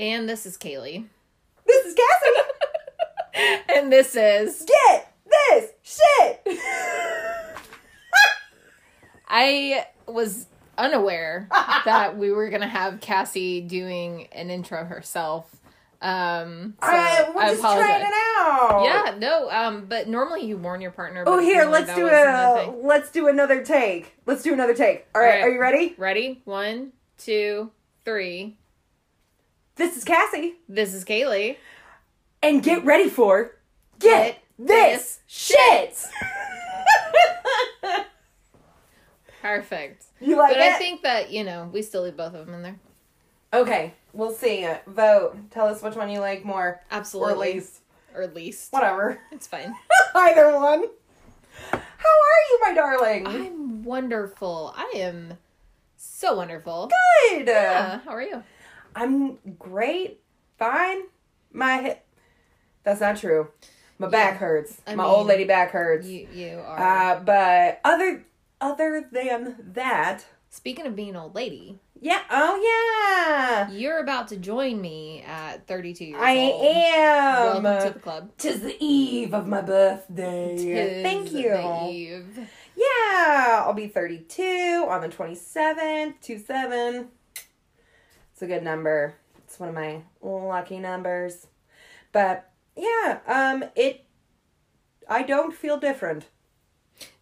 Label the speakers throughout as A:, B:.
A: And this is Kaylee.
B: This is Cassie.
A: And this is.
B: Get this shit.
A: I was unaware that we were going to have Cassie doing an intro herself. Um, so
B: I, we're
A: I
B: just trying it out.
A: Yeah, no, um, but normally you warn your partner.
B: Oh, here, let's do
A: a
B: a let's do another take. Let's do another take. All right,
A: All right.
B: are you ready?
A: Ready? One, two, three.
B: This is Cassie,
A: This is Kaylee.
B: and get ready for get,
A: Get
B: this shit.
A: Perfect.
B: you like
A: But
B: it?
A: I think that, you know, we still leave both of them in there.
B: okay, we'll see. Vote. Tell us which one you like more,
A: Absolutely.
B: or least.
A: Or least.
B: Whatever.
A: It's fine.
B: Either one. How are you, my darling?
A: I'm wonderful. I am so wonderful.
B: good.
A: Yeah, how are you?
B: I'm great. Fine. My hip. That's not true. My back hurts.
A: I
B: My
A: mean,
B: old lady back hurts.
A: You you are.
B: Uh, but other other than that,
A: Speaking of being old lady,
B: yeah. Oh yeah.
A: you're about to join me at 32 years
B: I
A: old.
B: am.
A: Welcome to the club.
B: Tis the eve of my birthday.
A: Tis
B: Thank you.
A: the eve.
B: Yeah, I'll be 32 on the 27th, 2 7. It's a good number. It's one of my lucky numbers. But yeah, um it I don't feel different.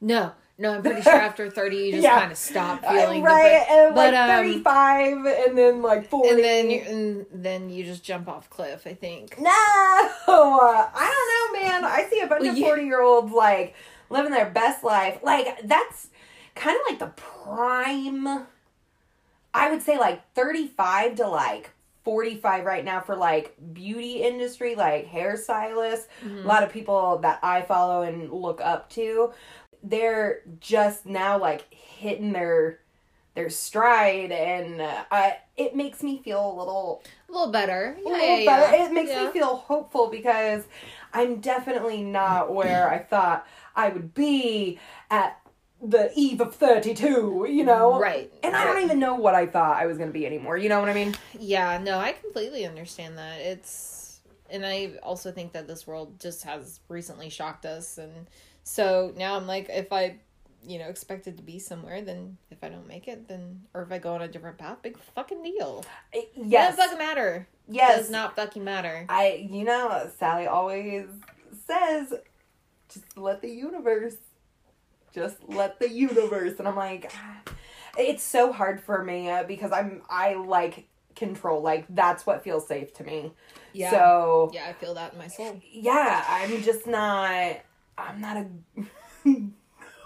A: No, no, I'm pretty sure after 30 you just
B: Yeah.
A: kind of stop feeling
B: right,
A: different.
B: and
A: But,
B: like
A: um,
B: 35 and then like 40.
A: And then you and then you just jump off cliff, I think.
B: No, I don't know, man. I see a bunch
A: Well,
B: of forty year olds like living their best life. Like that's kind of like the prime. I would say like thirty five to like forty five right now for like beauty industry, like hairstylists.
A: Mm-hmm.
B: A lot of people that I follow and look up to, they're just now like hitting their their stride, and uh, I, it makes me feel a little
A: A little better.
B: a little
A: yeah,
B: better.
A: yeah.
B: It makes
A: Yeah.
B: me feel hopeful because I'm definitely not where I thought I would be at the eve of 32, you know?
A: Right.
B: And I don't even know what I thought I was going to be anymore. You know what I mean?
A: Yeah, no, I completely understand that. It's and I also think that this world just has recently shocked us and so now I'm like if I you know expected to be somewhere then if I don't make it then or if I go on a different path big fucking deal.
B: Eh, yes.
A: Doesn't fucking matter.
B: Yes.
A: Does not fucking matter.
B: I, you know, Sally always says, just let the universe, just let the universe. And I'm like, ah. it's so hard for me uh, because I'm, I like control. Like, that's what feels safe to me.
A: Yeah.
B: So,
A: yeah, I feel that in my soul.
B: yeah, I'm just not, I'm not a,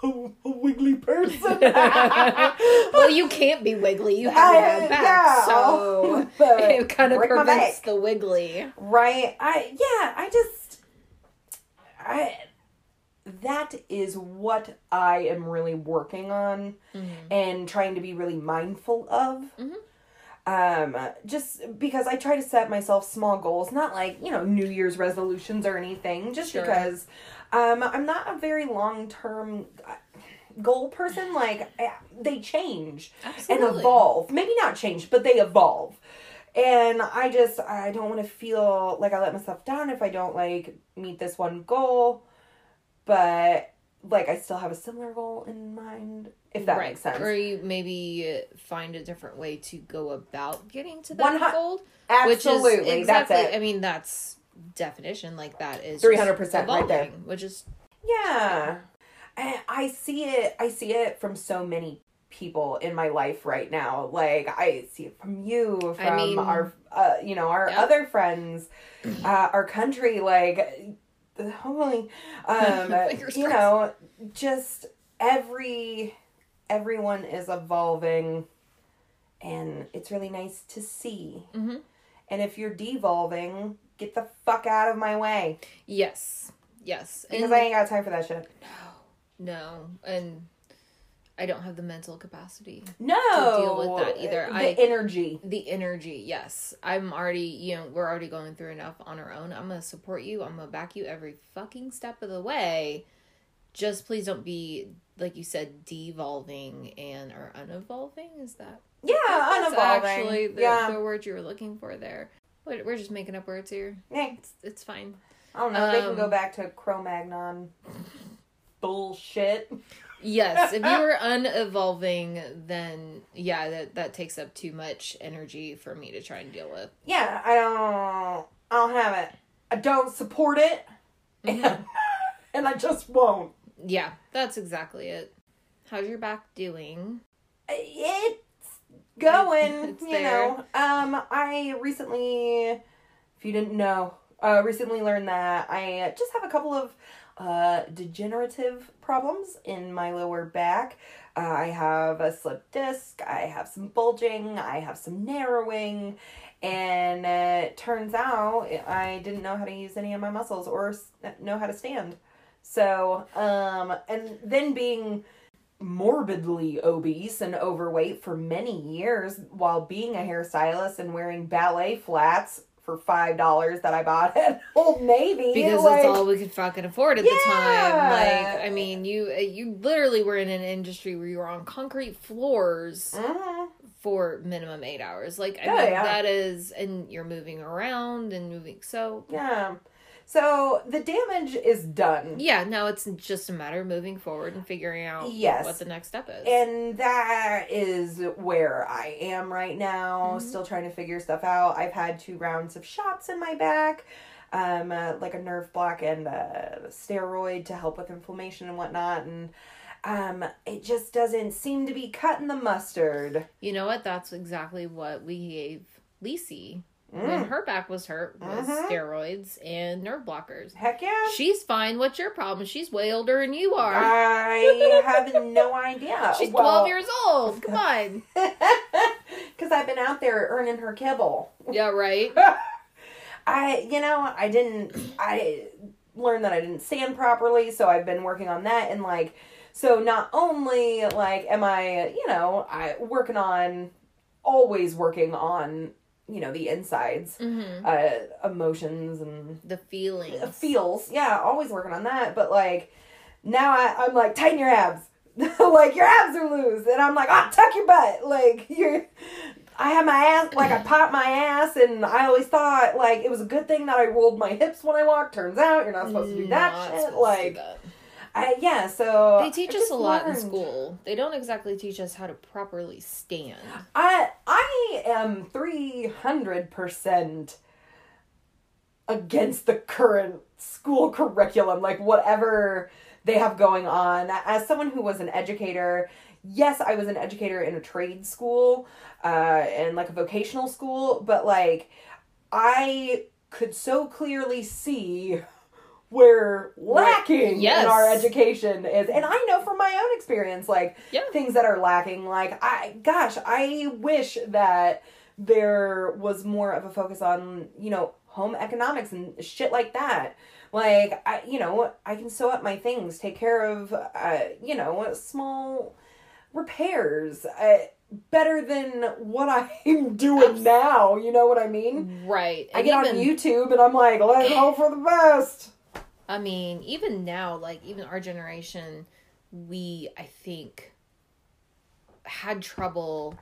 B: a, wiggly person.
A: well, you can't be wiggly. You have your
B: I-
A: bad back,
B: yeah,
A: so it kind of prevents the wiggly.
B: Right. I yeah, I just I that is what I am really working on and trying to be really mindful of.
A: Mhm.
B: Um just because I try to set myself small goals, not like, you know, New Year's resolutions or anything, just
A: Sure.
B: because um I'm not a very long-term uh, goal person like I- they change and evolve. Maybe not change, but they evolve. And I just I don't want to feel like I let myself down if I don't like meet this one goal. But like I still have a similar goal in mind, if that makes sense.
A: Or you maybe find a different way to go about getting to that
B: hu-
A: goal.
B: Absolutely,
A: Which is exactly,
B: that's it.
A: I mean, that's definition. Like that is
B: 300% right there.
A: Which is
B: Yeah. And I see it I see it from so many people in my life right now. Like I see it from you, from
A: I mean-
B: our uh, you know, our
A: Yeah.
B: other friends, uh, our country like hopefully um
A: Fingers
B: you know, just every everyone is evolving and it's really nice to see.
A: Mhm.
B: And if you're devolving, get the fuck out of my way
A: yes, yes,
B: because
A: and
B: I ain't got time for that shit.
A: No. No, and I don't have the mental capacity.
B: No,
A: to deal with that either.
B: The
A: I-
B: energy.
A: The energy, yes. I'm already, you know, we're already going through enough on our own. I'm gonna support you. I'm gonna back you every fucking step of the way. Just please don't be like you said, devolving and or unevolving. Is that
B: Yeah,
A: that's
B: unevolving.
A: actually the,
B: yeah,
A: the word you were looking for there? We're we're just making up words here.
B: Yeah,
A: It's, it's fine.
B: I don't know. they can go
A: Um,
B: back to Cro-Magnon bullshit.
A: Yes, if you were unevolving, then yeah, that that takes up too much energy for me to try and deal with.
B: Yeah, I don't. I don't have it. I don't support it,
A: Mhm.
B: and I just won't.
A: Yeah, that's exactly it. How's your back doing?
B: It's going.
A: It's
B: you
A: there.
B: know. Um, I recently, if you didn't know, uh, recently learned that I just have a couple of uh degenerative problems in my lower back. Uh, I have a slip disc. I have some bulging. I have some narrowing. And uh, it turns out I didn't know how to use any of my muscles or know how to stand. So, um, and then being morbidly obese and overweight for many years while being a hairstylist and wearing ballet flats for five dollars that I bought at Old Navy.
A: Because
B: like,
A: that's all we could fucking afford at the time. Like, I mean, you you literally were in an industry where you were on concrete floors
B: Mhm.
A: for minimum eight hours. Like, I
B: Yeah,
A: mean,
B: yeah.
A: that is, and you're moving around and moving. So,
B: Yeah. So the damage is done.
A: yeah, now it's just a matter of moving forward and figuring out
B: Yes.
A: what the next step is.
B: And that is where I am right now,
A: Mhm.
B: still trying to figure stuff out. I've had two rounds of shots in my back, um, uh, like a nerve block and a steroid to help with inflammation and whatnot. And um, it just doesn't seem to be cutting the mustard.
A: you know what? That's exactly what we gave Lisi when
B: Mm.
A: her back was hurt was
B: Mhm.
A: steroids and nerve blockers.
B: Heck yeah.
A: She's fine. What's your problem? She's way older than you are.
B: I have no idea.
A: She's
B: Well,
A: 12 years old. Come on.
B: Because I've been out there earning her kibble.
A: yeah, right.
B: I, you know, I didn't, I learned that I didn't stand properly, so I've been working on that. And, like, so not only, like, am I, you know, I working on, always working on, you know, the insides,
A: hmm
B: uh, emotions and
A: The feelings.
B: feels. Yeah, always working on that. But, like, now I, I'm like, tighten your abs. like, your abs are loose. And I'm like, ah, tuck your butt. Like, you're. I had my ass, like I popped my ass, and I always thought like it was a good thing that I rolled my hips when I walked. Turns out you're not supposed to do that
A: Not
B: shit.
A: supposed to
B: Like,
A: that.
B: I yeah. So
A: They teach
B: I
A: us a lot in school. They don't exactly teach us how to properly stand.
B: I I am three hundred percent against the current school curriculum, like whatever they have going on. As someone who was an educator, yes, I was an educator in a trade school, uh, and like a vocational school, but like I could so clearly see where lacking
A: Yes.
B: in our education is and i know from my own experience like
A: Yeah.
B: things that are lacking like i gosh i wish that there was more of a focus on you know home economics and shit like that like i you know i can sew up my things take care of uh, you know small repairs uh, better than what i'm doing
A: Abs-
B: now you know what i mean
A: Right.
B: i
A: And
B: get on youtube and i'm like let's hope for the best
A: I mean, even now, like even our generation, we I think had trouble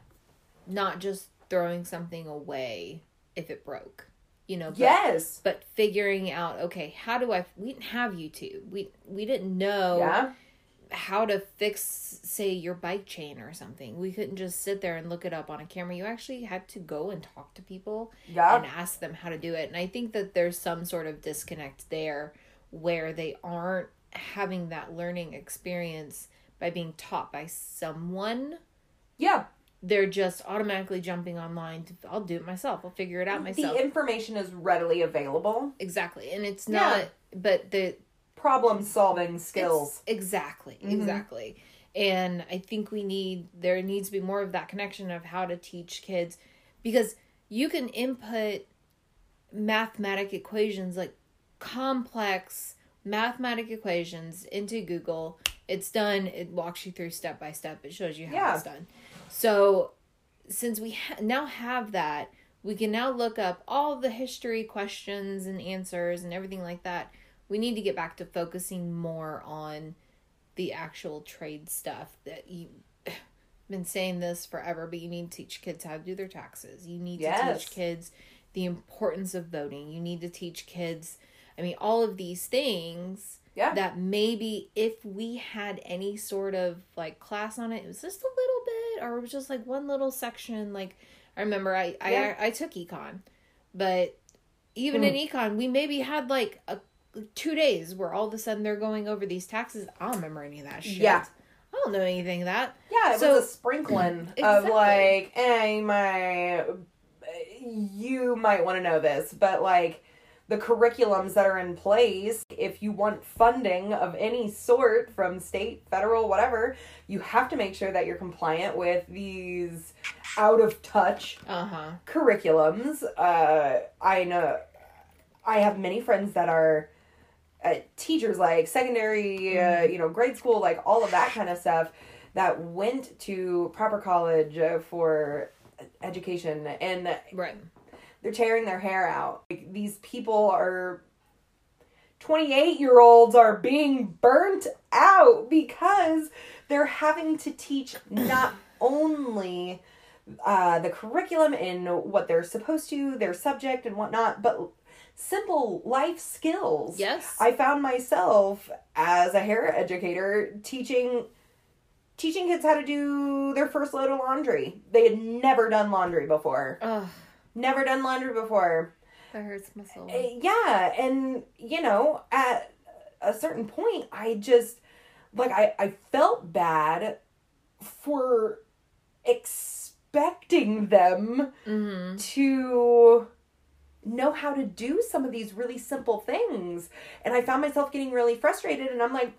A: not just throwing something away if it broke. You know, but,
B: yes
A: but figuring out okay, how do I we didn't have YouTube. We we didn't know
B: yeah
A: how to fix say your bike chain or something. We couldn't just sit there and look it up on a camera. You actually had to go and talk to people
B: yeah
A: and ask them how to do it. And I think that there's some sort of disconnect there where they aren't having that learning experience by being taught by someone.
B: yeah
A: They're just automatically jumping online to I'll do it myself. I'll figure it out myself.
B: the information is readily available
A: exactly. And it's
B: Yeah.
A: not but the
B: problem solving skills
A: exactly.
B: Mhm.
A: Exactly. And I think we need there needs to be more of that connection of how to teach kids because you can input mathematic equations like complex mathematic equations into Google. It's done. It walks you through step by step. It shows you how
B: Yeah.
A: it's done. So, since we ha- now have that, we can now look up all the history questions and answers and everything like that. We need to get back to focusing more on the actual trade stuff that you've been saying this forever, but you need to teach kids how to do their taxes. You need to teach kids the importance of voting. You need to teach kids. I mean, all of these things
B: Yeah.
A: that maybe if we had any sort of like class on it, it was just a little bit, or it was just like one little section. Like I remember, I
B: Yeah.
A: I, I took econ, but even in hmm. econ, we maybe had like a two days where all of a sudden they're going over these taxes. I don't remember any of that shit.
B: Yeah.
A: I don't know anything of that.
B: Yeah, it
A: So-
B: was a sprinkling of like, hey, my, you might eh, want to know this, but like the curriculums that are in place, if you want funding of any sort from state, federal, whatever, you have to make sure that you're compliant with these out of touch
A: Uh huh.
B: curriculums. Uh, I know I have many friends that are uh, teachers, like secondary, uh, you know, grade school, like all of that kind of stuff, that went to proper college uh, for education, and
A: Right.
B: They're tearing their hair out. Like, these people are. 28 year olds are being burnt out because they're having to teach not only uh, the curriculum and what they're supposed to, their subject and whatnot, but simple life skills.
A: Yes.
B: I found myself as a hair educator teaching teaching kids how to do their first load of laundry. They had never done laundry before.
A: Ugh,
B: Never done laundry before.
A: that hurts my soul.
B: Uh, Yeah, and you know, at a certain point I just like I I felt bad for expecting them
A: Mm-hmm.
B: to know how to do some of these really simple things and i found myself getting really frustrated and i'm like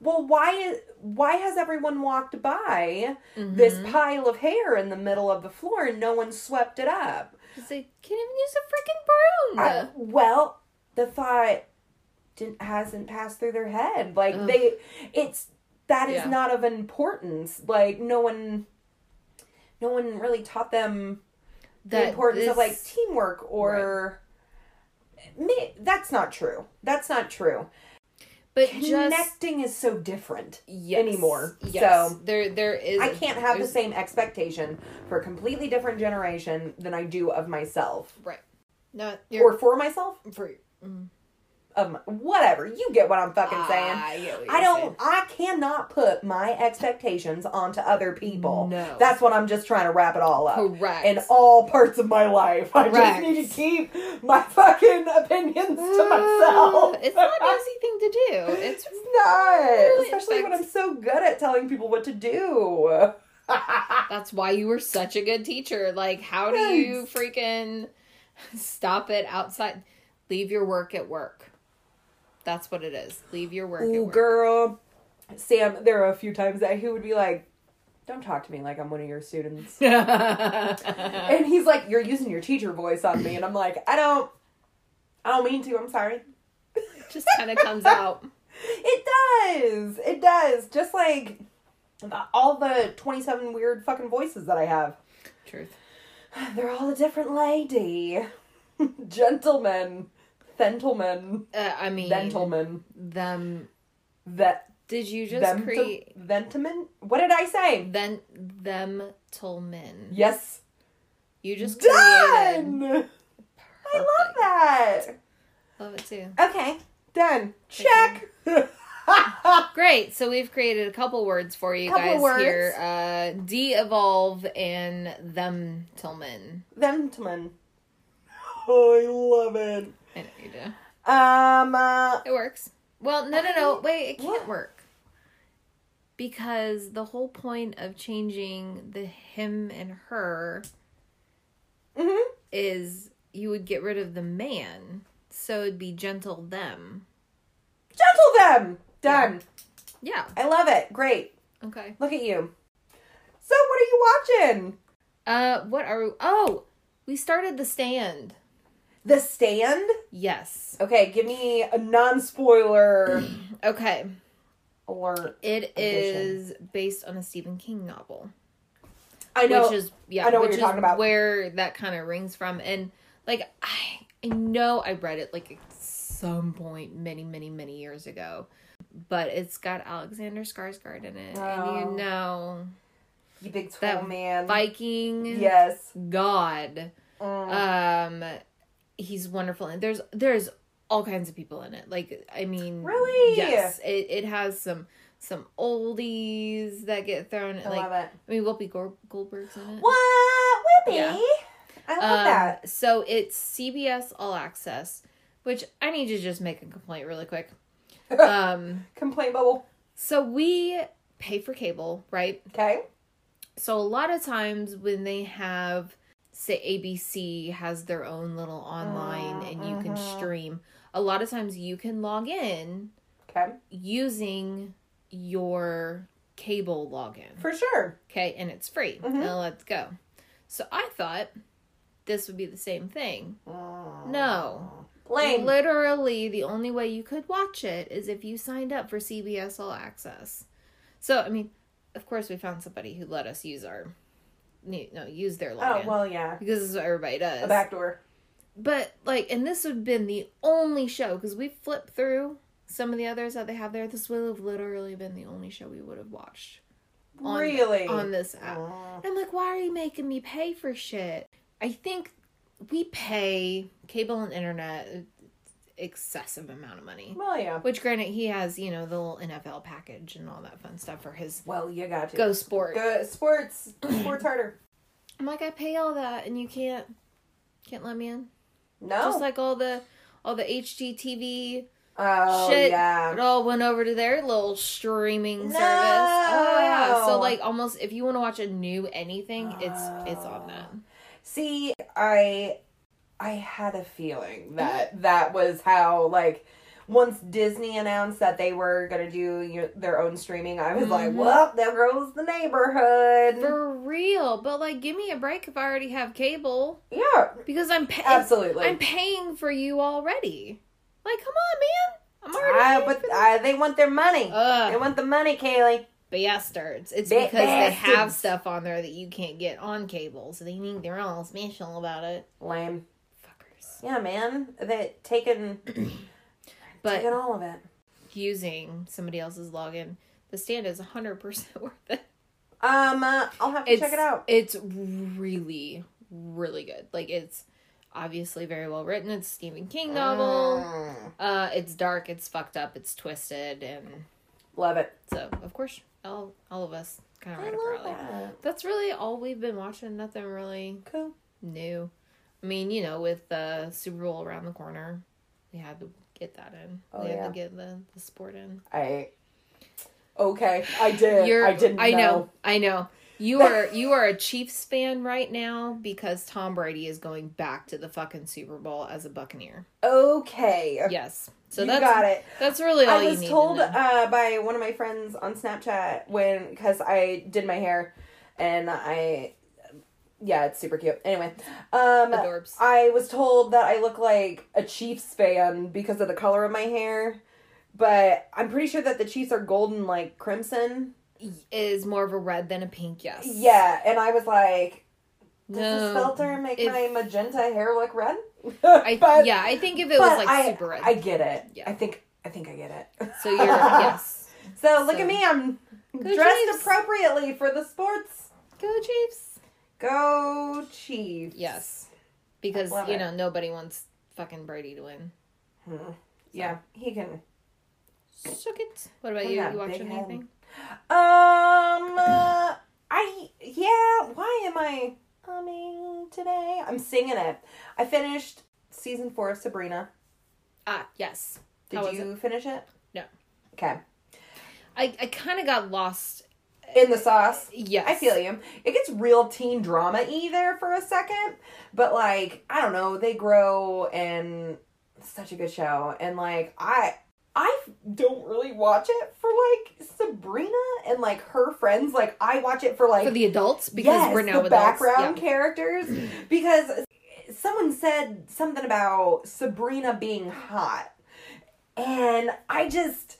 B: well why is why has everyone walked by this
A: Mm-hmm.
B: pile of hair in the middle of the floor and no one swept it up
A: Because they can't even use a freaking broom.
B: I- well the thought didn't hasn't passed through their head like
A: Ugh.
B: they it's that is
A: Yeah.
B: not of importance like no one no one really taught them the
A: That
B: importance of like teamwork or Me- that's not true that's not true
A: but just
B: connecting is so different
A: yes,
B: anymore.
A: Yes,
B: So-
A: there there is.
B: i can't have the same expectation for a completely different generation than i do of myself
A: Right. Not
B: or for myself
A: for.
B: of whatever you get what i'm fucking saying
A: Ah, I,
B: I don't.
A: saying.
B: I cannot put my expectations onto other people.
A: No.
B: That's what I'm just trying to wrap it all up.
A: Correct.
B: In all parts of my life, I
A: Correct.
B: just need to keep my fucking opinions to myself.
A: It's not an easy thing to do. It's
B: It's not,
A: Really
B: especially when I'm so good at telling people what to do.
A: that's why you were such a good teacher. Like, how do you freaking stop it outside? Leave your work at work. That's what it is. Leave your work at
B: Ooh,
A: work.
B: girl, Sam. There are a few times that he would be like, "Don't talk to me like I'm one of your students." and he's like, "You're using your teacher voice on me," and I'm like, "I don't, I don't mean to. I'm sorry."
A: It Just kind of comes out.
B: It does. It does. Just like all the 27 weird fucking voices that I have.
A: Truth.
B: They're all a different lady. Gentlemen. Gentlemen.
A: Uh, I mean,
B: Gentlemen.
A: them.
B: That.
A: Did you just
B: Them.
A: create
B: Ventimen? What did I say?
A: then them till men?
B: Yes.
A: You just created.
B: Done! I love that.
A: Love it too.
B: Okay. Done. Check.
A: Great. So we've created a couple words for you
B: Couple
A: guys
B: words.
A: here. Uh de-evolve and them till men.
B: Gentlemen. Oh, I love it.
A: I know you do.
B: Um, uh,
A: It works. Well, no, no, no. Wait, it can't
B: What?
A: work. Because the whole point of changing the him and her
B: mhm.
A: is you would get rid of the man. So it'd be gentle them.
B: gentle them. Done.
A: Yeah.
B: I love it. Great.
A: Okay.
B: Look at you. So, what are you watching?
A: Uh, what are we? Oh, we started the stand.
B: The Stand?
A: Yes.
B: Okay, give me a non spoiler
A: Okay.
B: alert.
A: It
B: Edition.
A: is based on a Stephen King novel.
B: I know.
A: which is yeah,
B: I know what you're
A: is
B: talking about.
A: Where that kind of rings from, and like I, I know I read it like at some point many, many, many years ago, but it's got Alexander Skarsgård in it, and
B: Oh.
A: you know
B: you big tall man.
A: Viking
B: Yes.
A: god.
B: Mm.
A: Um, he's wonderful and there's there's all kinds of people in it like i mean
B: Really?
A: yes it, it has some some oldies that get thrown
B: I
A: like
B: love it.
A: i mean whoopi goldberg's in it
B: What? Whippy?
A: Yeah.
B: I love
A: Um,
B: that.
A: so it's cbs all access which i need to just make a complaint really quick um
B: Complaint bubble.
A: so we pay for cable right
B: Okay.
A: so a lot of times when they have say abc has their own little online and you can
B: Mhm.
A: stream a lot of times you can log in
B: Okay.
A: using your cable login
B: For sure.
A: okay and it's free
B: Mhm.
A: now let's go so i thought this would be the same thing no
B: Lame.
A: literally the only way you could watch it is if you signed up for cbs all access so i mean of course we found somebody who let us use our no use their
B: oh,
A: login.
B: oh, well, yeah.
A: because this is what everybody does
B: A back door.
A: but like and this would have been the only show because we flipped through some of the others that they have there this would have literally been the only show we would have watched on,
B: really?
A: on this app
B: Oh.
A: I'm like, why are you making me pay for shit? I think we pay cable and internet excessive amount of money.
B: Well, yeah.
A: Which granted he has, you know, the little NFL package and all that fun stuff for his
B: Well, you got to.
A: Go Sport.
B: Go sports. sports harder.
A: I'm like, I pay all that and you can't can't let me in.
B: No.
A: Just like all the all the HGTV
B: oh,
A: shit.
B: yeah.
A: It all went over to their little streaming service. Oh yeah. So like almost if you want to watch a new anything, it's it's on that.
B: See, I I had a feeling that that was how like once Disney announced that they were gonna do your, their own streaming, I was like,
A: Mhm.
B: "Well, there goes the neighborhood."
A: For real, but like, give me a break if I already have cable
B: yeah,
A: because I'm paying.
B: absolutely.
A: I'm paying for you already. Like, come on, man. I'm already.
B: But uh, they want their money.
A: Ugh,
B: they want the money, Kaylee.
A: bastards. It's because they have stuff on there that you can't get on cable, so they think they're all special about it.
B: Lame. Yeah, man. That taking
A: But
B: taking all of it.
A: using somebody else's login, the stand is 100% worth it.
B: Um, uh, I'll have to
A: It's,
B: check it out.
A: It's really, really good. Like, it's obviously very well written. It's a Stephen King novel.
B: Mm,
A: Uh, it's dark, it's fucked up, it's twisted, and
B: love it.
A: so of course all all of us kind of right up our
B: love
A: alley.
B: that.
A: That's really all we've been watching. Nothing really
B: Cool.
A: new. I mean, you know, with the Super Bowl around the corner, we had to get that in.
B: Oh,
A: we had
B: yeah.
A: to get the, the sport in.
B: I okay. I did.
A: You're,
B: I didn't.
A: I know.
B: know.
A: I know. You are you are a Chiefs fan right now because Tom Brady is going back to the fucking Super Bowl as a Buccaneer.
B: Okay.
A: Yes. So
B: you
A: that's
B: got it.
A: that's really all
B: I
A: you
B: was
A: need
B: told
A: to
B: uh, by one of my friends on Snapchat when because I did my hair and I yeah it's super cute anyway um
A: Adorbs.
B: I was told that I look like a Chiefs fan because of the color of my hair but I'm pretty sure that the Chiefs are golden like crimson
A: is more of a red than a pink. Yes.
B: yeah and I was like does
A: No.
B: this filter make
A: If-
B: my magenta hair look red
A: I
B: But-
A: yeah, I think if it was like
B: I,
A: super red.
B: I get it
A: Yeah.
B: I think I think I get it
A: so you're yes.
B: So look
A: So-
B: at me, I'm dressed
A: Chiefs.
B: appropriately for the sports.
A: Go Chiefs.
B: Go Chiefs.
A: Yes. Because you
B: it.
A: know nobody wants fucking Brady to win.
B: Hmm. Yeah, he can.
A: Suck it. What about you? You watching
B: head.
A: anything?
B: Um, uh, I yeah. Why am I humming today? I'm singing it. I finished season four of Sabrina.
A: Ah, yes.
B: Did you finish it?
A: No.
B: Okay.
A: I I kind of got lost.
B: In the sauce.
A: Yes.
B: I feel you. It gets real teen drama y there for a second, but like I don't know, they grow and such a good show. And like I I don't really watch it for like Sabrina and like her friends. Like I watch it for like
A: for the adults because
B: yes,
A: we're now
B: the
A: adults.
B: background
A: Yeah.
B: characters because someone said something about Sabrina being hot, and I just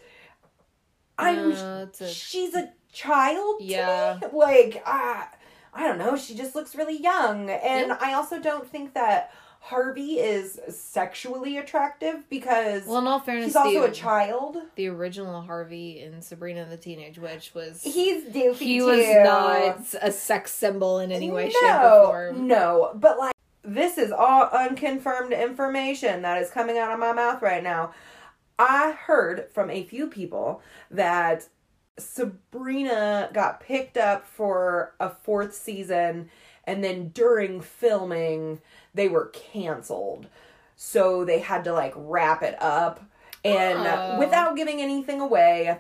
B: I'm
A: it's a-
B: she's a child.
A: Yeah.
B: like I I don't know. She just looks really young, and
A: Yeah.
B: I also don't think that Harvey is sexually attractive because
A: Well, in all fairness,
B: he's also
A: the,
B: a child.
A: the original Harvey in Sabrina the Teenage Witch was
B: He's doofy
A: he
B: too.
A: was not a sex symbol in any way, shape, or form.
B: No, but like this is all unconfirmed information that is coming out of my mouth right now. I heard from a few people that Sabrina got picked up for a fourth season and then during filming they were canceled. So they had to like wrap it up and
A: Oh.
B: without giving anything away,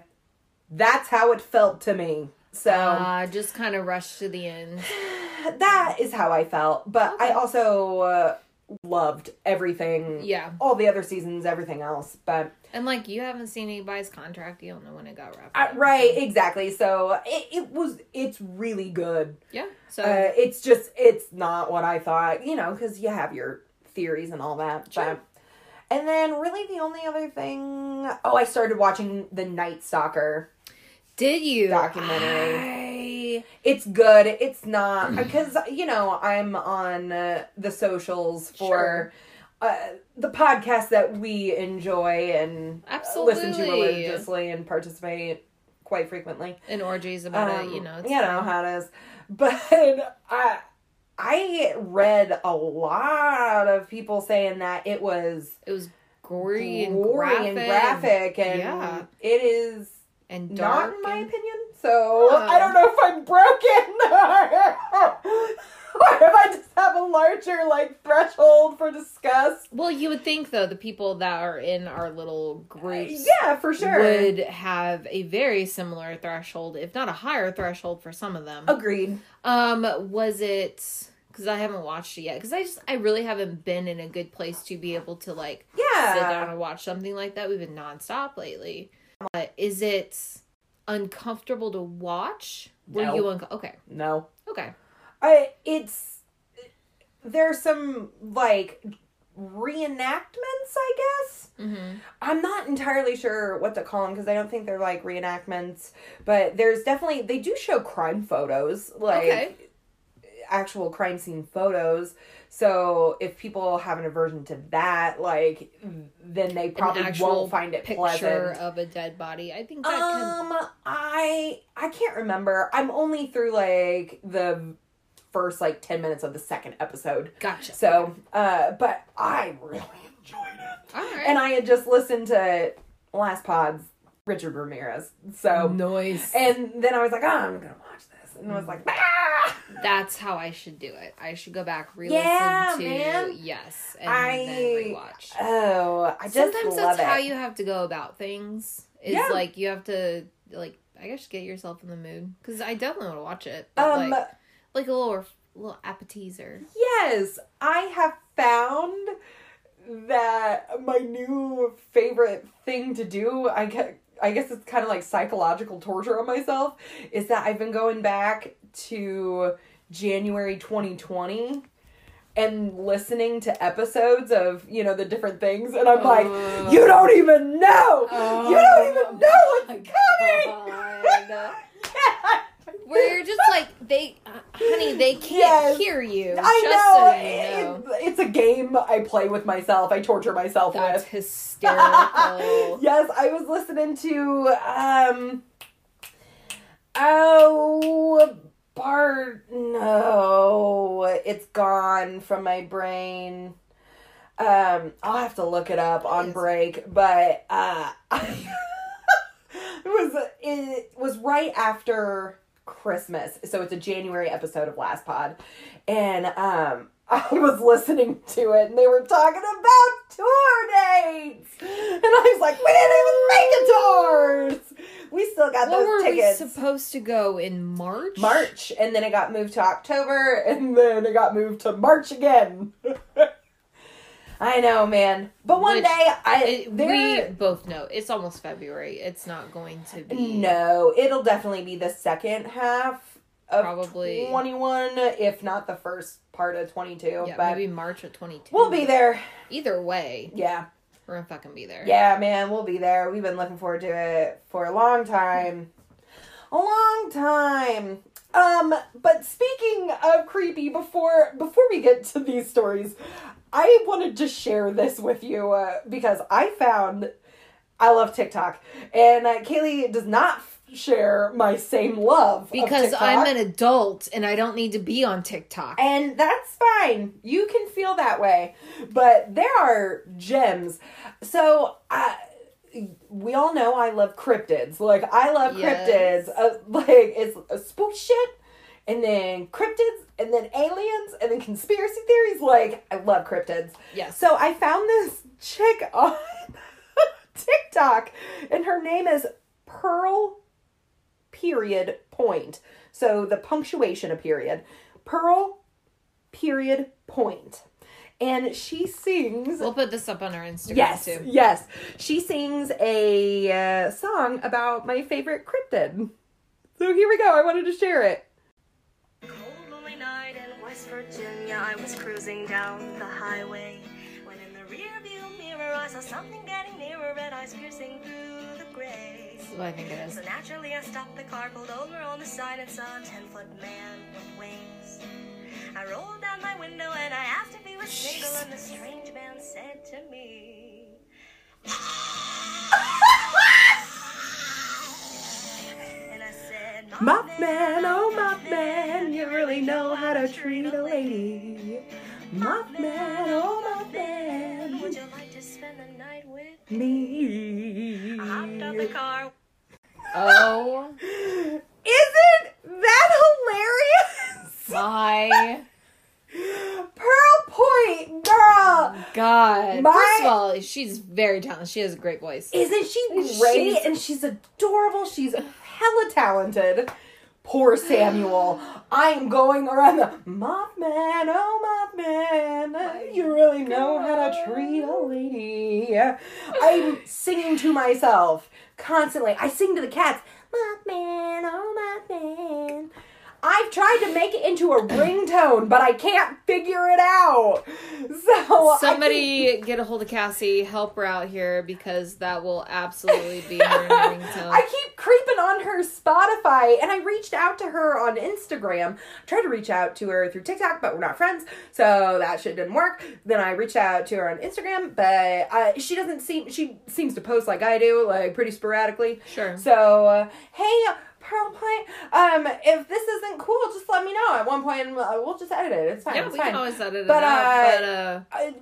B: that's how it felt to me. So
A: Uh, just kind of rushed to the end.
B: that is how I felt. But I also uh, loved everything.
A: Yeah.
B: All the other seasons, everything else. But
A: And like you haven't seen anybody's contract, you don't know when it got wrapped.
B: uh,
A: up.
B: right, exactly. So it, it was. It's really good.
A: Yeah. So
B: Uh, it's just it's not what I thought. You know, because you have your theories and all that.
A: Sure.
B: But and then really the only other thing. Oh, I started watching the Night Stalker.
A: Did you
B: Documentary.
A: I-
B: It's good. It's not
A: Mm.
B: because you know I'm on uh, the socials for
A: Sure.
B: uh, the podcast that we enjoy and uh, listen to religiously and participate quite frequently.
A: in orgies about
B: Um,
A: it, you know. it's
B: you know how it is. But I I read a lot of people saying that it was
A: it was gory and
B: gory
A: graphic,
B: and graphic and
A: Yeah.
B: it is
A: and
B: not
A: dark.
B: in my
A: and-
B: opinion. So
A: Oh.
B: I don't know if I'm broken or if I just have a larger like threshold for disgust.
A: Well, you would think though the people that are in our little groups
B: Yeah, for sure.
A: would have a very similar threshold, if not a higher threshold for some of them.
B: Agreed.
A: Um, was it because I haven't watched it yet? Because I just I really haven't been in a good place to be able to like
B: Yeah.
A: sit down and watch something like that. We've been nonstop lately. But is it uncomfortable to watch? Were
B: No.
A: you unco- okay?
B: No.
A: Okay.
B: I it's there's some like reenactments, I guess.
A: Mm-hmm.
B: I'm not entirely sure what to call them because I don't think they're like reenactments, but there's definitely they do show crime photos, like
A: Okay.
B: actual crime scene photos. So if people have an aversion to that, like then they probably won't find it
A: picture
B: pleasant.
A: of a dead body. I think that.
B: Um, I I can't remember. I'm only through like the first like ten minutes of the second episode.
A: Gotcha.
B: So, uh, but I really enjoyed it,
A: All right.
B: and I had just listened to last pod's Richard Ramirez. So,
A: noise.
B: and then I was like, oh, I'm gonna and I was like, ah!
A: That's how I should do it. I should go back, re-listen
B: Yeah,
A: to
B: man.
A: yes, and
B: I
A: then rewatch.
B: oh, I just
A: Sometimes that's how you have to go about things. Is
B: Yeah.
A: like you have to like I guess get yourself in the mood because I definitely want to watch it.
B: Um,
A: like like a little little appetizer.
B: Yes, I have found that my new favorite thing to do, I guess, I guess it's kind of like psychological torture on myself, is that I've been going back to January 2020 and listening to episodes of, you know, the different things and I'm like,
A: Oh.
B: you don't even know.
A: Oh
B: you don't oh even know what's coming. Yeah.
A: Where you're just like they, uh, honey, they can't
B: Yes.
A: hear you.
B: I
A: just
B: know.
A: So you know.
B: It- it's a game I play with myself. I torture myself
A: That's
B: with.
A: hysterical.
B: yes, I was listening to um Oh Bart no, it's gone from my brain. Um I'll have to look it up on break, but uh it was it was right after Christmas. So it's a January episode of Last Pod. And um I was listening to it and they were talking about tour dates. And I was like, we didn't even make a tours. We still got
A: What
B: those tickets.
A: we supposed to go in March?
B: March and then it got moved to October and then it got moved to March again. I know, man. But one
A: Which
B: day I
A: It, we both know it's almost February. It's not going to be.
B: No, it'll definitely be the second half of
A: Probably.
B: 21 if not the first part of 22,
A: Yeah,
B: but
A: maybe March of 22.
B: we'll be there.
A: Either way,
B: Yeah.
A: we're gonna fucking be there.
B: Yeah, man, we'll be there. We've been looking forward to it for a long time. A long time. Um, but speaking of creepy, before before we get to these stories, I wanted to share this with you uh, because I found I love TikTok, and uh, Kaylee does not share my same love of
A: Because
B: TikTok.
A: I'm an adult and I don't need to be on TikTok.
B: And that's fine. You can feel that way. But there are gems. So, I we all know I love cryptids. Like I love
A: Yes.
B: cryptids. Uh, like it's a spook shit and then cryptids and then aliens and then conspiracy theories. Like I love cryptids.
A: Yes.
B: So I found this chick on TikTok and her name is Pearl period point. So the punctuation of period. Pearl period point. And she sings
A: We'll put this up on our Instagram
B: Yes,
A: too.
B: yes. She sings a uh, song about my favorite cryptid. So here we go. I wanted to share it.
C: West Virginia, I was cruising down the highway. When in the rear view mirror, I saw something getting nearer, red eyes piercing through the gray.
A: What I think it is.
C: So naturally, I stopped the car, pulled over on the side, and saw a 10 foot man with wings. I rolled down my window and I asked if he was single, and the strange man said to me, said,
B: man, oh Mothman, you really know how to treat a lady. Mothman, oh Mothman, Would
C: you like to spend the night with
B: me.
C: I hopped out the car.
A: Oh
B: Isn't that hilarious?
A: my
B: Pearl Point, girl.
A: god.
B: My-
A: First of all, she's very talented. She has a great voice.
B: Isn't she great?
A: She's-
B: and she's adorable. She's hella talented. Poor Samuel. I am going around the Mothman, oh Mothman. You really know how to treat a lady. I'm singing to myself constantly. I sing to the cats. Mothman, oh Mothman. I've tried to make it into a ringtone, but I can't figure it out. So I
A: Somebody get a hold of Cassie, help her out here because that will absolutely be her ringtone.
B: I keep creeping on her Spotify, and I reached out to her on Instagram. tried to reach out to her through TikTok, but we're not friends, so that shit didn't work. Then I reached out to her on Instagram, but uh, she doesn't seem. She seems to post like I do, like pretty sporadically.
A: Sure.
B: So, uh, hey. Pearl Point, um, if this isn't cool, just let me know. At one point, uh, we'll just edit it. It's fine.
A: yeah,
B: it's
A: we
B: fine.
A: can always edit it
B: But,
A: out.
B: uh,
A: But uh,
B: I,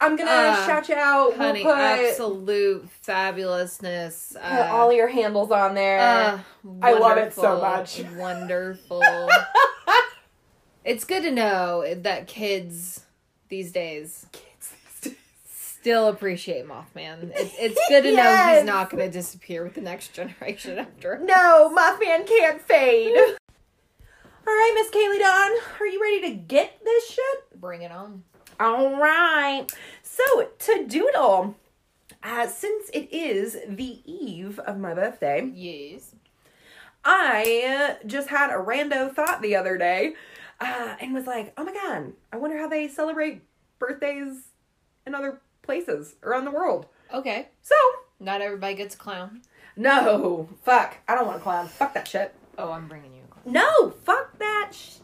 B: I'm gonna
A: Uh,
B: shout you out.
A: honey,
B: we'll put
A: absolute fabulousness.
B: put
A: Uh,
B: all your handles on there.
A: uh,
B: I love it so much.
A: Wonderful. it's good to know that kids these days still appreciate Mothman. It, it's good to know he's not going to disappear with the next generation after.
B: No, Mothman can't fade. All right, Miss Kaylee Dawn, are you ready to get this shit?
A: Bring it on.
B: All right. So, to doodle, uh, since it is the eve of my birthday,
A: Yes.
B: I just had a rando thought the other day uh, and was like, oh my God, I wonder how they celebrate birthdays in other places around the world.
A: Okay.
B: So,
A: Not everybody gets a clown.
B: no, fuck. I don't want a clown. Fuck that shit.
A: Oh, I'm bringing you a clown.
B: No, fuck that sh-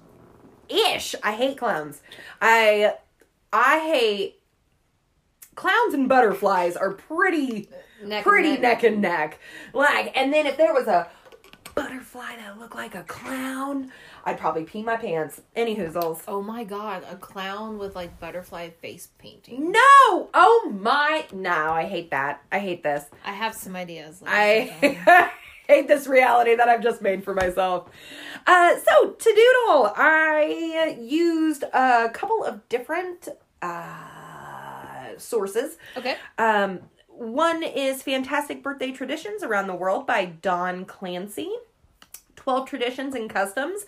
B: ish. I hate clowns. I I hate clowns and butterflies are pretty
A: Neck and
B: pretty
A: neck.
B: neck and neck. Like, and then if there was a butterfly that looked like a clown, I'd probably pee my pants. Any hoozles.
A: Oh my god, a clown with like butterfly face painting.
B: No! Oh my! No, I hate that. I hate this.
A: I have some ideas. let me say that.
B: I hate this reality that I've just made for myself. Uh, so to doodle, I used a couple of different uh, sources.
A: okay.
B: Um, one is Fantastic Birthday Traditions Around the World by Don Clancy. 12 Traditions and Customs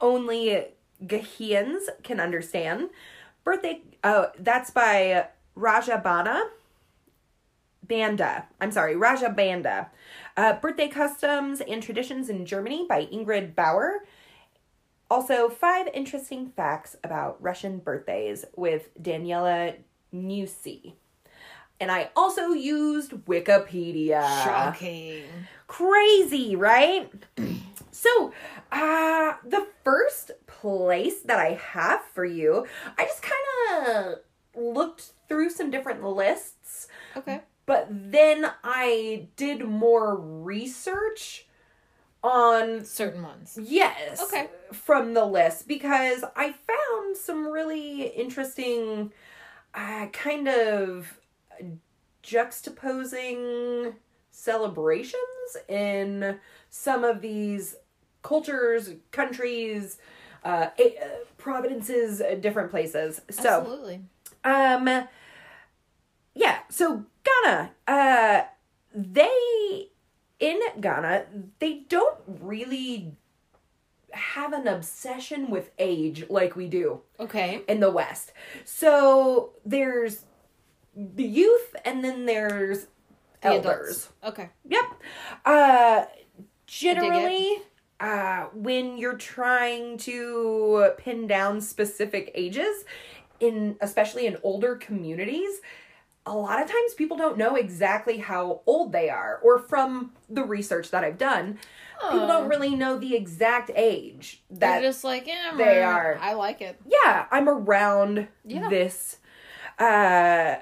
B: Only Ghanaians Can Understand. Birthday, oh, that's by Raja Bana. Banda. I'm sorry, Raja Banda. Uh, Birthday Customs and Traditions in Germany by Ingrid Bauer. Also, five interesting facts about Russian birthdays with Daniela Newsy. And I also used Wikipedia.
A: Shocking.
B: Crazy, right? so, uh, the first place that I have for you, I just kind of looked through some different lists
A: Okay.
B: but then I did more research on
A: Certain ones.
B: Yes.
A: Okay.
B: From the list because I found some really interesting, uh, kind of juxtaposing celebrations in some of these cultures, countries, uh, uh, provinces, uh, different places. So,
A: Absolutely.
B: um, yeah. So Ghana, uh, they in Ghana, they don't really have an obsession with age like we do
A: Okay.
B: in the West. So there's the youth, and then there's
A: The
B: elders.
A: adults. Okay.
B: Yep. Uh generally uh when you're trying to pin down specific ages in especially in older communities, a lot of times people don't know exactly how old they are or from the research that I've done, people
A: Oh.
B: don't really know the exact age
A: They're
B: that
A: just like, yeah,
B: they
A: meh,
B: are.
A: I like it.
B: yeah, I'm around
A: Yeah.
B: this. Uh,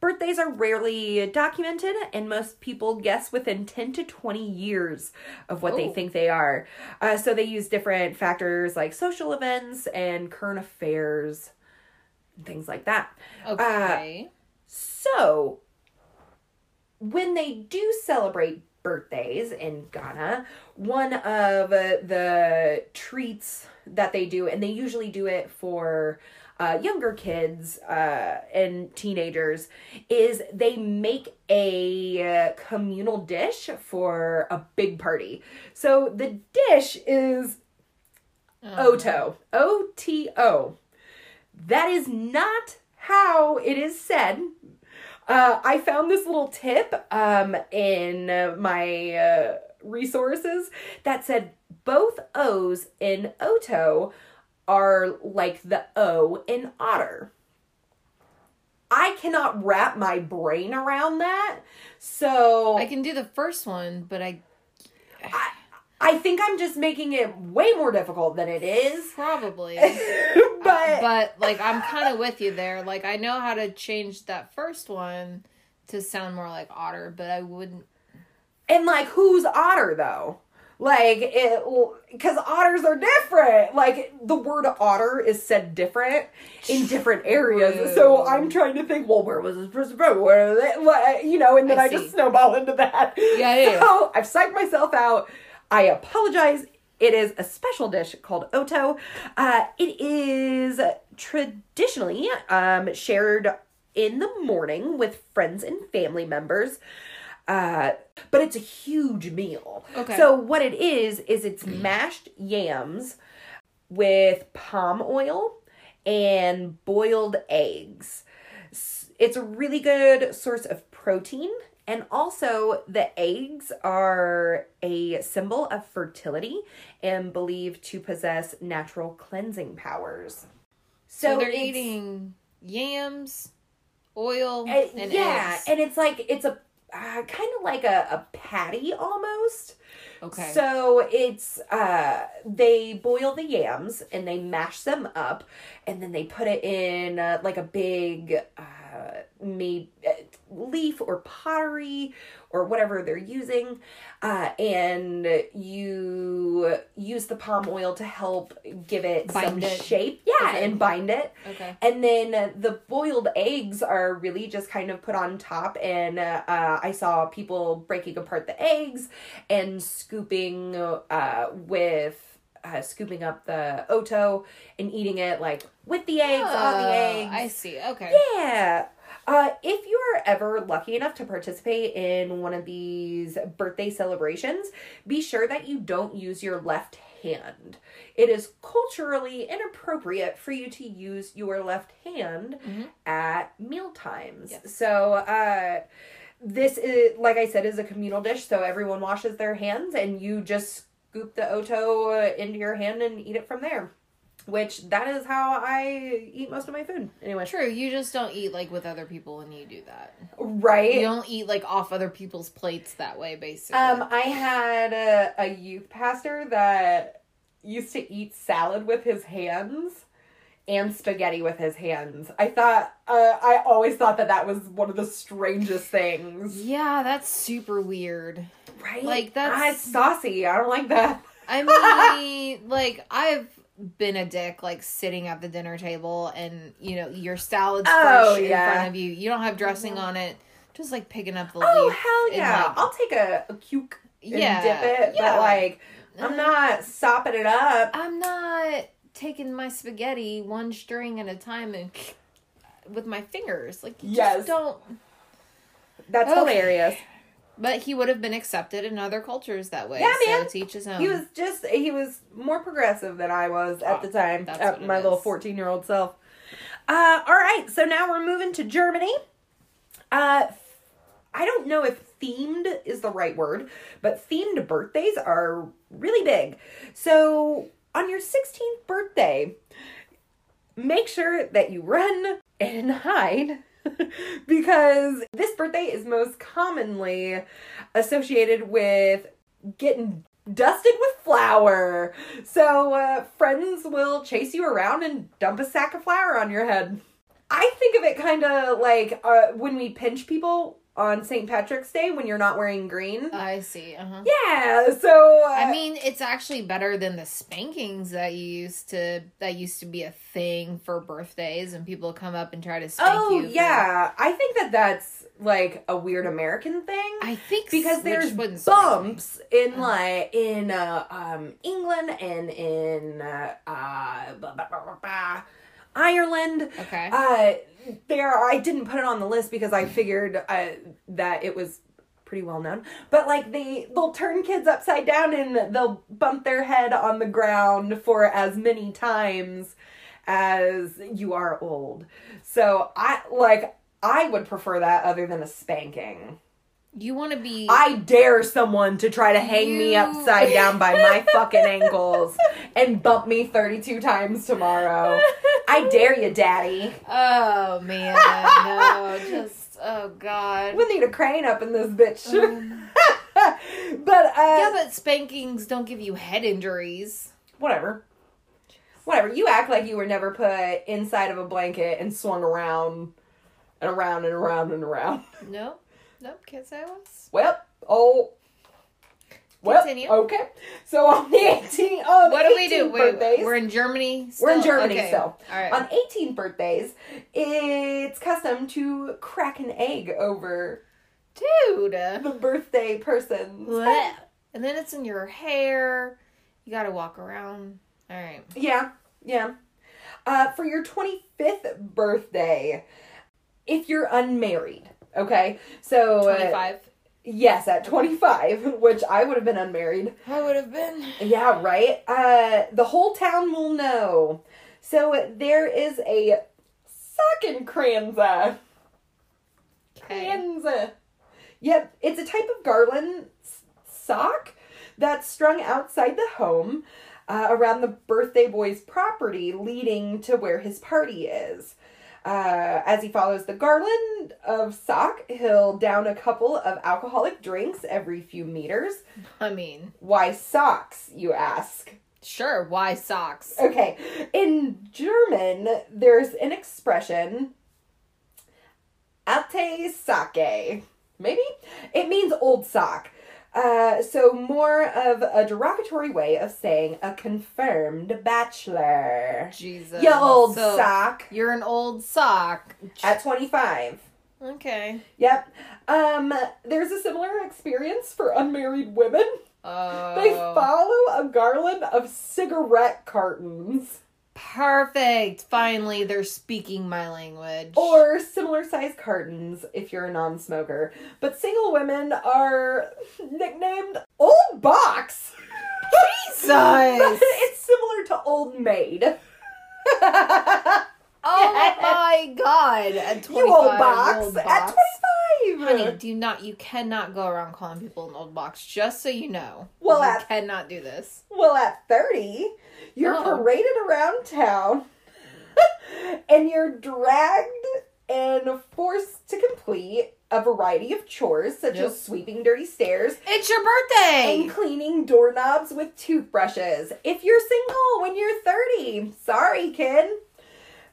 B: birthdays are rarely documented, and most people guess within 10 to 20 years of what they
A: Oh.
B: think they are. Uh, so they use different factors like social events and current affairs, and things like that.
A: Okay.
B: So, when they do celebrate birthdays in Ghana, one of uh, the treats that they do, and they usually do it for uh, younger kids uh, and teenagers, is they make a communal dish for a big party. So the dish is Oto. O T O. That is not how it is said. Uh, I found this little tip um, in my uh, resources that said both O's in Oto are like the O in otter. I cannot wrap my brain around that. So
A: I can do the first one, but I
B: I, I think I'm just making it way more difficult than it is.
A: probably.
B: Um, but,
A: but like I'm kind of with you there. Like I know how to change that first one to sound more like otter, but I wouldn't.
B: and like who's otter though? Like it because otters are different. Like the word otter is said different in different areas. So I'm trying to think, well, where was this person from? Where are they? You know, and then
A: I
B: I, just snowball into that.
A: Yeah, yeah, yeah.
B: So I've psyched myself out. I apologize. It is a special dish called Oto. Uh, it is traditionally um, shared in the morning with friends and family members. Uh, but it's a huge meal.
A: Okay.
B: So what it is is it's mashed yams with palm oil and boiled eggs. It's a really good source of protein and also the eggs are a symbol of fertility and believed to possess natural cleansing powers.
A: So, they're eating yams, oil,
B: uh,
A: and
B: yeah,
A: eggs.
B: and it's like it's a uh, kind of like a, a patty almost.
A: okay.
B: So it's uh they boil the yams and they mash them up and then they put it in uh, like a big uh made uh, leaf or pottery or whatever they're using uh and you use the palm oil to help give it some
A: it.
B: shape yeah
A: Okay.
B: and bind it
A: okay.
B: and then the boiled eggs are really just kind of put on top. And uh, I saw people breaking apart the eggs and scooping uh, with uh, scooping up the oto and eating it like with the eggs on the
A: Oh,
B: eggs.
A: I see. Okay.
B: Yeah. Uh, if you are ever lucky enough to participate in one of these birthday celebrations, be sure that you don't use your left hand. It is culturally inappropriate for you to use your left hand
A: Mhm.
B: at meal times.
A: Yes.
B: So, uh, this is, like I said, is a communal dish, so everyone washes their hands and you just scoop the oto into your hand and eat it from there. Which that is how I eat most of my food. Anyway.
A: True. You just don't eat like with other people when you do that.
B: Right.
A: You don't eat like off other people's plates that way, basically.
B: Um, I had a, a youth pastor that used to eat salad with his hands, and spaghetti with his hands. I thought, uh, I always thought that that was one of the strangest things.
A: Yeah, that's super weird.
B: Right?
A: Like, that's-
B: Ah, it's saucy. I don't like that.
A: I mean, like I've been a dick, like sitting at the dinner table and you know your salad's
B: Oh,
A: fresh
B: yeah.
A: in front of you. You don't have dressing on it. Just like picking up the
B: Oh
A: leaf.
B: hell
A: and,
B: yeah!
A: like,
B: I'll take a, a cuke and
A: yeah,
B: dip it,
A: yeah.
B: but like I'm mm. not sopping it up.
A: I'm not taking my spaghetti one string at a time and with my fingers. Like you
B: Yes.
A: just don't.
B: That's
A: Okay.
B: hilarious.
A: But he would have been accepted in other cultures that way.
B: Yeah,
A: so
B: man.
A: to each his own.
B: He was just he was more progressive than I was at
A: Oh,
B: the time.
A: that's
B: At
A: what it
B: my little 14 year old self. Uh, all right, so now we're moving to Germany. Uh, I don't know if themed is the right word, but themed birthdays are really big. So on your 16th birthday, make sure that you run and hide because this birthday is most commonly associated with getting dusted with flour. So uh, friends will chase you around and dump a sack of flour on your head. I think of it kind of like uh, when we pinch people on St. Patrick's Day when you're not wearing green.
A: I see. Uh huh.
B: yeah, so uh,
A: I mean, it's actually better than the spankings that you used to that used to be a thing for birthdays, and people come up and try to spank
B: oh
A: you. for-
B: yeah, I think that that's like a weird American thing.
A: I think
B: because there's
A: which wouldn't surprise me.
B: bumps in like in uh, um England and in uh, uh blah, blah, blah, Ireland.
A: Okay.
B: Uh, there I didn't put it on the list because I figured uh, that it was pretty well known. But like they they'll turn kids upside down and they'll bump their head on the ground for as many times as you are old. So I like I would prefer that other than a spanking.
A: You want to be.
B: I dare someone to try to hang me upside down by my fucking ankles and bump me 32 times tomorrow. I dare you, daddy.
A: oh man, no, just oh god.
B: We need a crane up in this bitch.
A: Um,
B: but uh
A: yeah, but spankings don't give you head injuries.
B: whatever. Whatever. You act like you were never put inside of a blanket and swung around and around and around and around.
A: No, nope, can't say I was.
B: Well, oh well,
A: Continue.
B: okay. So on the 18 on
A: What do we do? Wait,
B: birthdays,
A: we're in Germany.
B: We're in? Germany
A: Okay.
B: still.
A: All right.
B: On 18 birthdays, it's custom to crack an egg over
A: Dude.
B: the birthday person.
A: And then it's in your hair. You got to walk around. All right.
B: Yeah, yeah. Uh, for your 25th birthday, if you're unmarried, okay? So, uh, yes, at 25, which I would have been unmarried.
A: I would have been.
B: Yeah, right? Uh, the whole town will know. So, there is a Sockenkranze.
A: Okay.
B: Kranze. Yep, it's a type of garland sock that's strung outside the home uh, around the birthday boy's property, leading to where his party is. Uh, as he follows the garland of sock, he'll down a couple of alcoholic drinks every few meters.
A: I mean,
B: Why socks, you ask?
A: sure. Why socks?
B: Okay, in German, there's an expression, alte Socke. Maybe? It means old sock. Uh, so, more of a derogatory way of saying a confirmed bachelor.
A: Jesus.
B: You old
A: So,
B: sock.
A: You're an old sock.
B: At 25.
A: Okay.
B: Yep. Um, there's a similar experience for unmarried women.
A: Oh.
B: They follow a garland of cigarette cartons.
A: Perfect. Finally, they're speaking my language.
B: or similar sized cartons if you're a non-smoker. But single women are nicknamed Old Box.
A: Jesus.
B: it's similar to Old Maid.
A: Oh my god. At 25,
B: you old box,
A: old
B: at 25.
A: Honey, do not you cannot go around calling people an old box, just so you know.
B: Well,
A: you
B: at-
A: cannot do this.
B: Well, at 30, you're
A: Oh.
B: paraded around town and you're dragged and forced to complete a variety of chores such
A: Yep.
B: as sweeping dirty stairs
A: It's your birthday!
B: and cleaning doorknobs with toothbrushes. If you're single when you're 30, sorry, kid.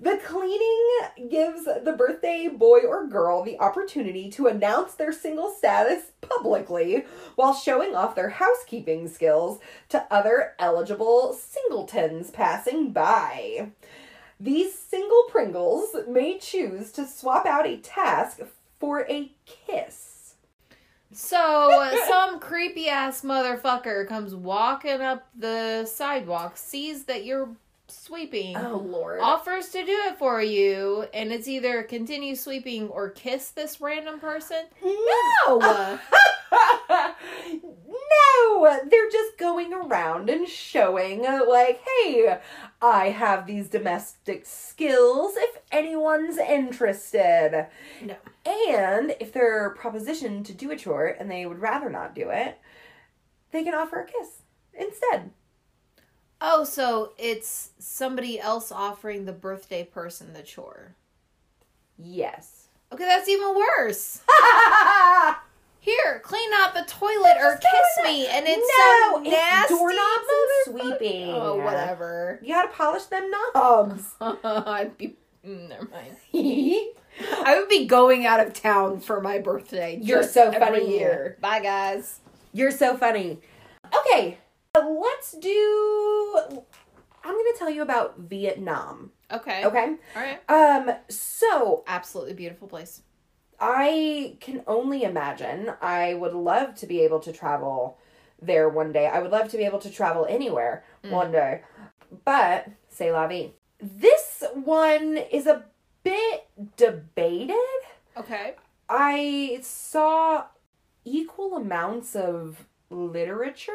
B: The cleaning gives the birthday boy or girl the opportunity to announce their single status publicly while showing off their housekeeping skills to other eligible singletons passing by. These single Pringles may choose to swap out a task for a kiss.
A: So some creepy ass motherfucker comes walking up the sidewalk, sees that you're sweeping,
B: Oh lord.
A: offers to do it for you, and it's either continue sweeping or kiss this random person. No.
B: no, they're just going around and showing, uh, like, hey, I have these domestic skills if anyone's interested.
A: No.
B: And if they're propositioned to do a chore and they would rather not do it, they can offer a kiss instead.
A: Oh, so it's somebody else offering the birthday person the chore.
B: Yes.
A: Okay, that's even worse. Here, clean out the toilet or kiss me, and it's
B: no,
A: some nasty
B: it's doorknobs and sweeping.
A: Oh, whatever.
B: You gotta polish them knobs.
A: I'd be. mm, Never mind. I would be going out of town for my birthday.
B: You're so funny.
A: year. Bye, guys.
B: You're so funny. Okay, uh, let's do. I'm gonna tell you about Vietnam.
A: Okay.
B: Okay.
A: All right.
B: Um. So
A: Absolutely beautiful place.
B: I can only imagine. I would love to be able to travel there one day. I would love to be able to travel anywhere
A: Mm.
B: one day. But say la vie. This one is a bit debated.
A: Okay.
B: I saw equal amounts of literature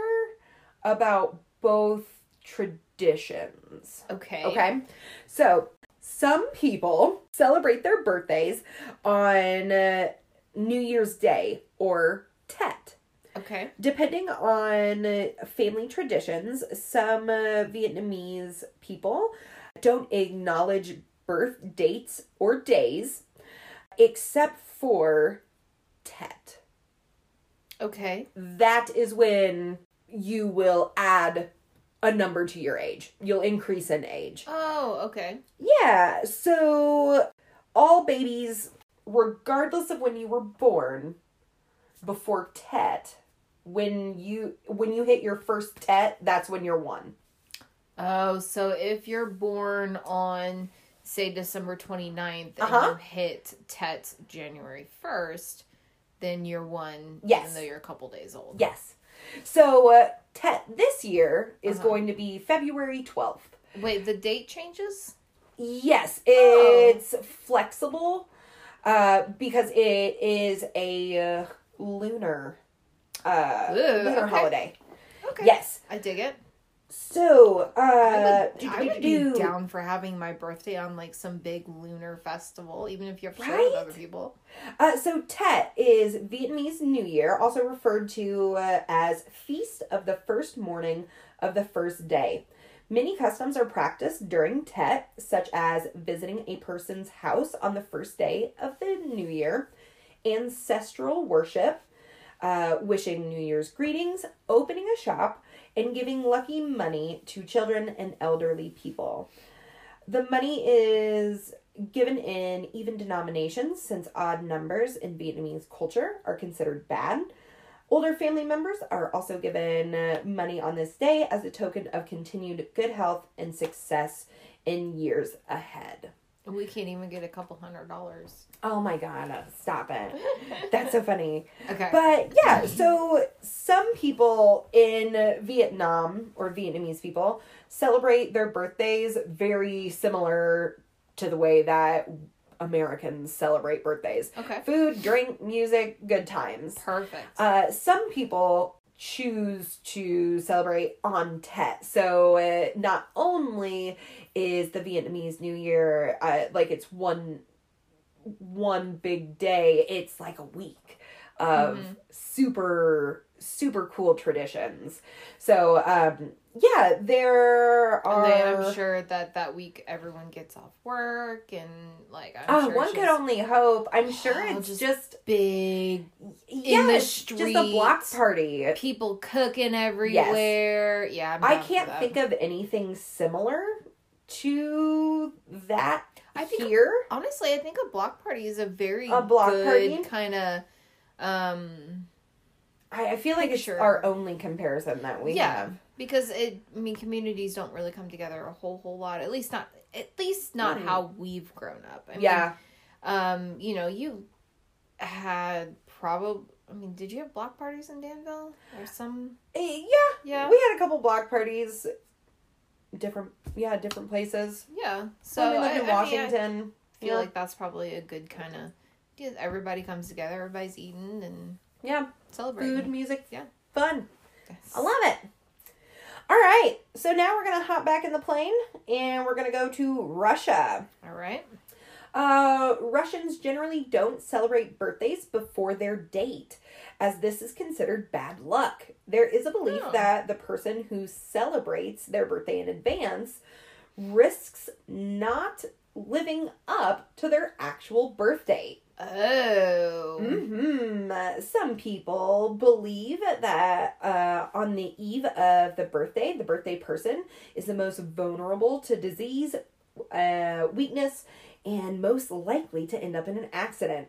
B: about both traditions.
A: Okay.
B: Okay. So, some people celebrate their birthdays on uh, New Year's Day or Tet.
A: Okay.
B: Depending on family traditions, some uh, Vietnamese people don't acknowledge birth dates or days except for Tet.
A: Okay.
B: That is when you will add a number to your age. You'll increase in age.
A: Oh, okay.
B: Yeah, so all babies, regardless of when you were born, before Tet, when you when you hit your first Tet, that's when you're one.
A: Oh, so if you're born on, say, December 29th and
B: Uh-huh.
A: you hit Tet January 1st, then you're one,
B: Yes.
A: even though you're a couple days old.
B: Yes. So uh, Tet this year is
A: Uh-huh.
B: going to be February twelfth.
A: Wait, the date changes?
B: Yes,
A: Oh.
B: it's flexible uh, because it is a uh, lunar uh,
A: Ooh,
B: lunar
A: okay.
B: holiday.
A: Okay.
B: Yes.
A: I dig it.
B: So, uh,
A: I would, I would be down for having my birthday on like some big lunar festival, even if you have to share it
B: Right?
A: with other people.
B: Uh, so Tet is Vietnamese New Year, also referred to uh, as Feast of the First Morning of the First Day. Many customs are practiced during Tet, such as visiting a person's house on the first day of the New Year, ancestral worship, uh, wishing New Year's greetings, opening a shop, and giving lucky money to children and elderly people. The money is given in even denominations since odd numbers in Vietnamese culture are considered bad. Older family members are also given money on this day as a token of continued good health and success in years ahead.
A: We can't even get a couple hundred dollars.
B: Oh my god, stop it. That's so funny.
A: Okay.
B: But yeah, so some people in Vietnam or Vietnamese people celebrate their birthdays very similar to the way that Americans celebrate birthdays.
A: okay.
B: Food, drink, music, good times.
A: Perfect.
B: Uh, some people choose to celebrate on Tet. So uh, not only is the Vietnamese New Year uh, like it's one one big day, it's like a week of
A: Mhm.
B: super super cool traditions. So um yeah, there are
A: and then I'm sure that that week everyone gets off work and like I'm
B: Oh,
A: sure
B: one could only hope. I'm sure
A: Oh,
B: it's
A: just
B: just,
A: big
B: yeah,
A: the
B: it's just a block party.
A: people cooking everywhere. Yeah, I'm
B: I can't think of anything similar to that.
A: I think
B: here.
A: honestly, I think a block party is a very
B: A block
A: good
B: party?
A: kind of um
B: I, I feel like it's our only comparison that we
A: yeah
B: have.
A: Because it I mean communities don't really come together a whole whole lot at least not at least not
B: Mm.
A: how we've grown up. I mean,
B: yeah.
A: um you know you had probably I mean did you have block parties in Danville or some
B: Eh, yeah.
A: yeah
B: We had a couple block parties. Different, yeah, different places.
A: yeah so
B: So we
A: I,
B: lived in
A: I mean, I
B: Washington.
A: feel
B: yeah.
A: like that's probably a good kind of Yeah, everybody comes together everybody's eating and
B: yeah,
A: celebrating
B: food, music,
A: Yeah.
B: fun.
A: Yes.
B: I love it. All right, so now we're gonna hop back in the plane and we're gonna go to Russia.
A: all right
B: Uh, Russians generally don't celebrate birthdays before their date, as this is considered bad luck. There is a belief
A: Oh.
B: that the person who celebrates their birthday in advance risks not living up to their actual birth date.
A: Oh
B: hmm Some people believe that uh, on the eve of the birthday, the birthday person is the most vulnerable to disease, uh, weakness, and most likely to end up in an accident.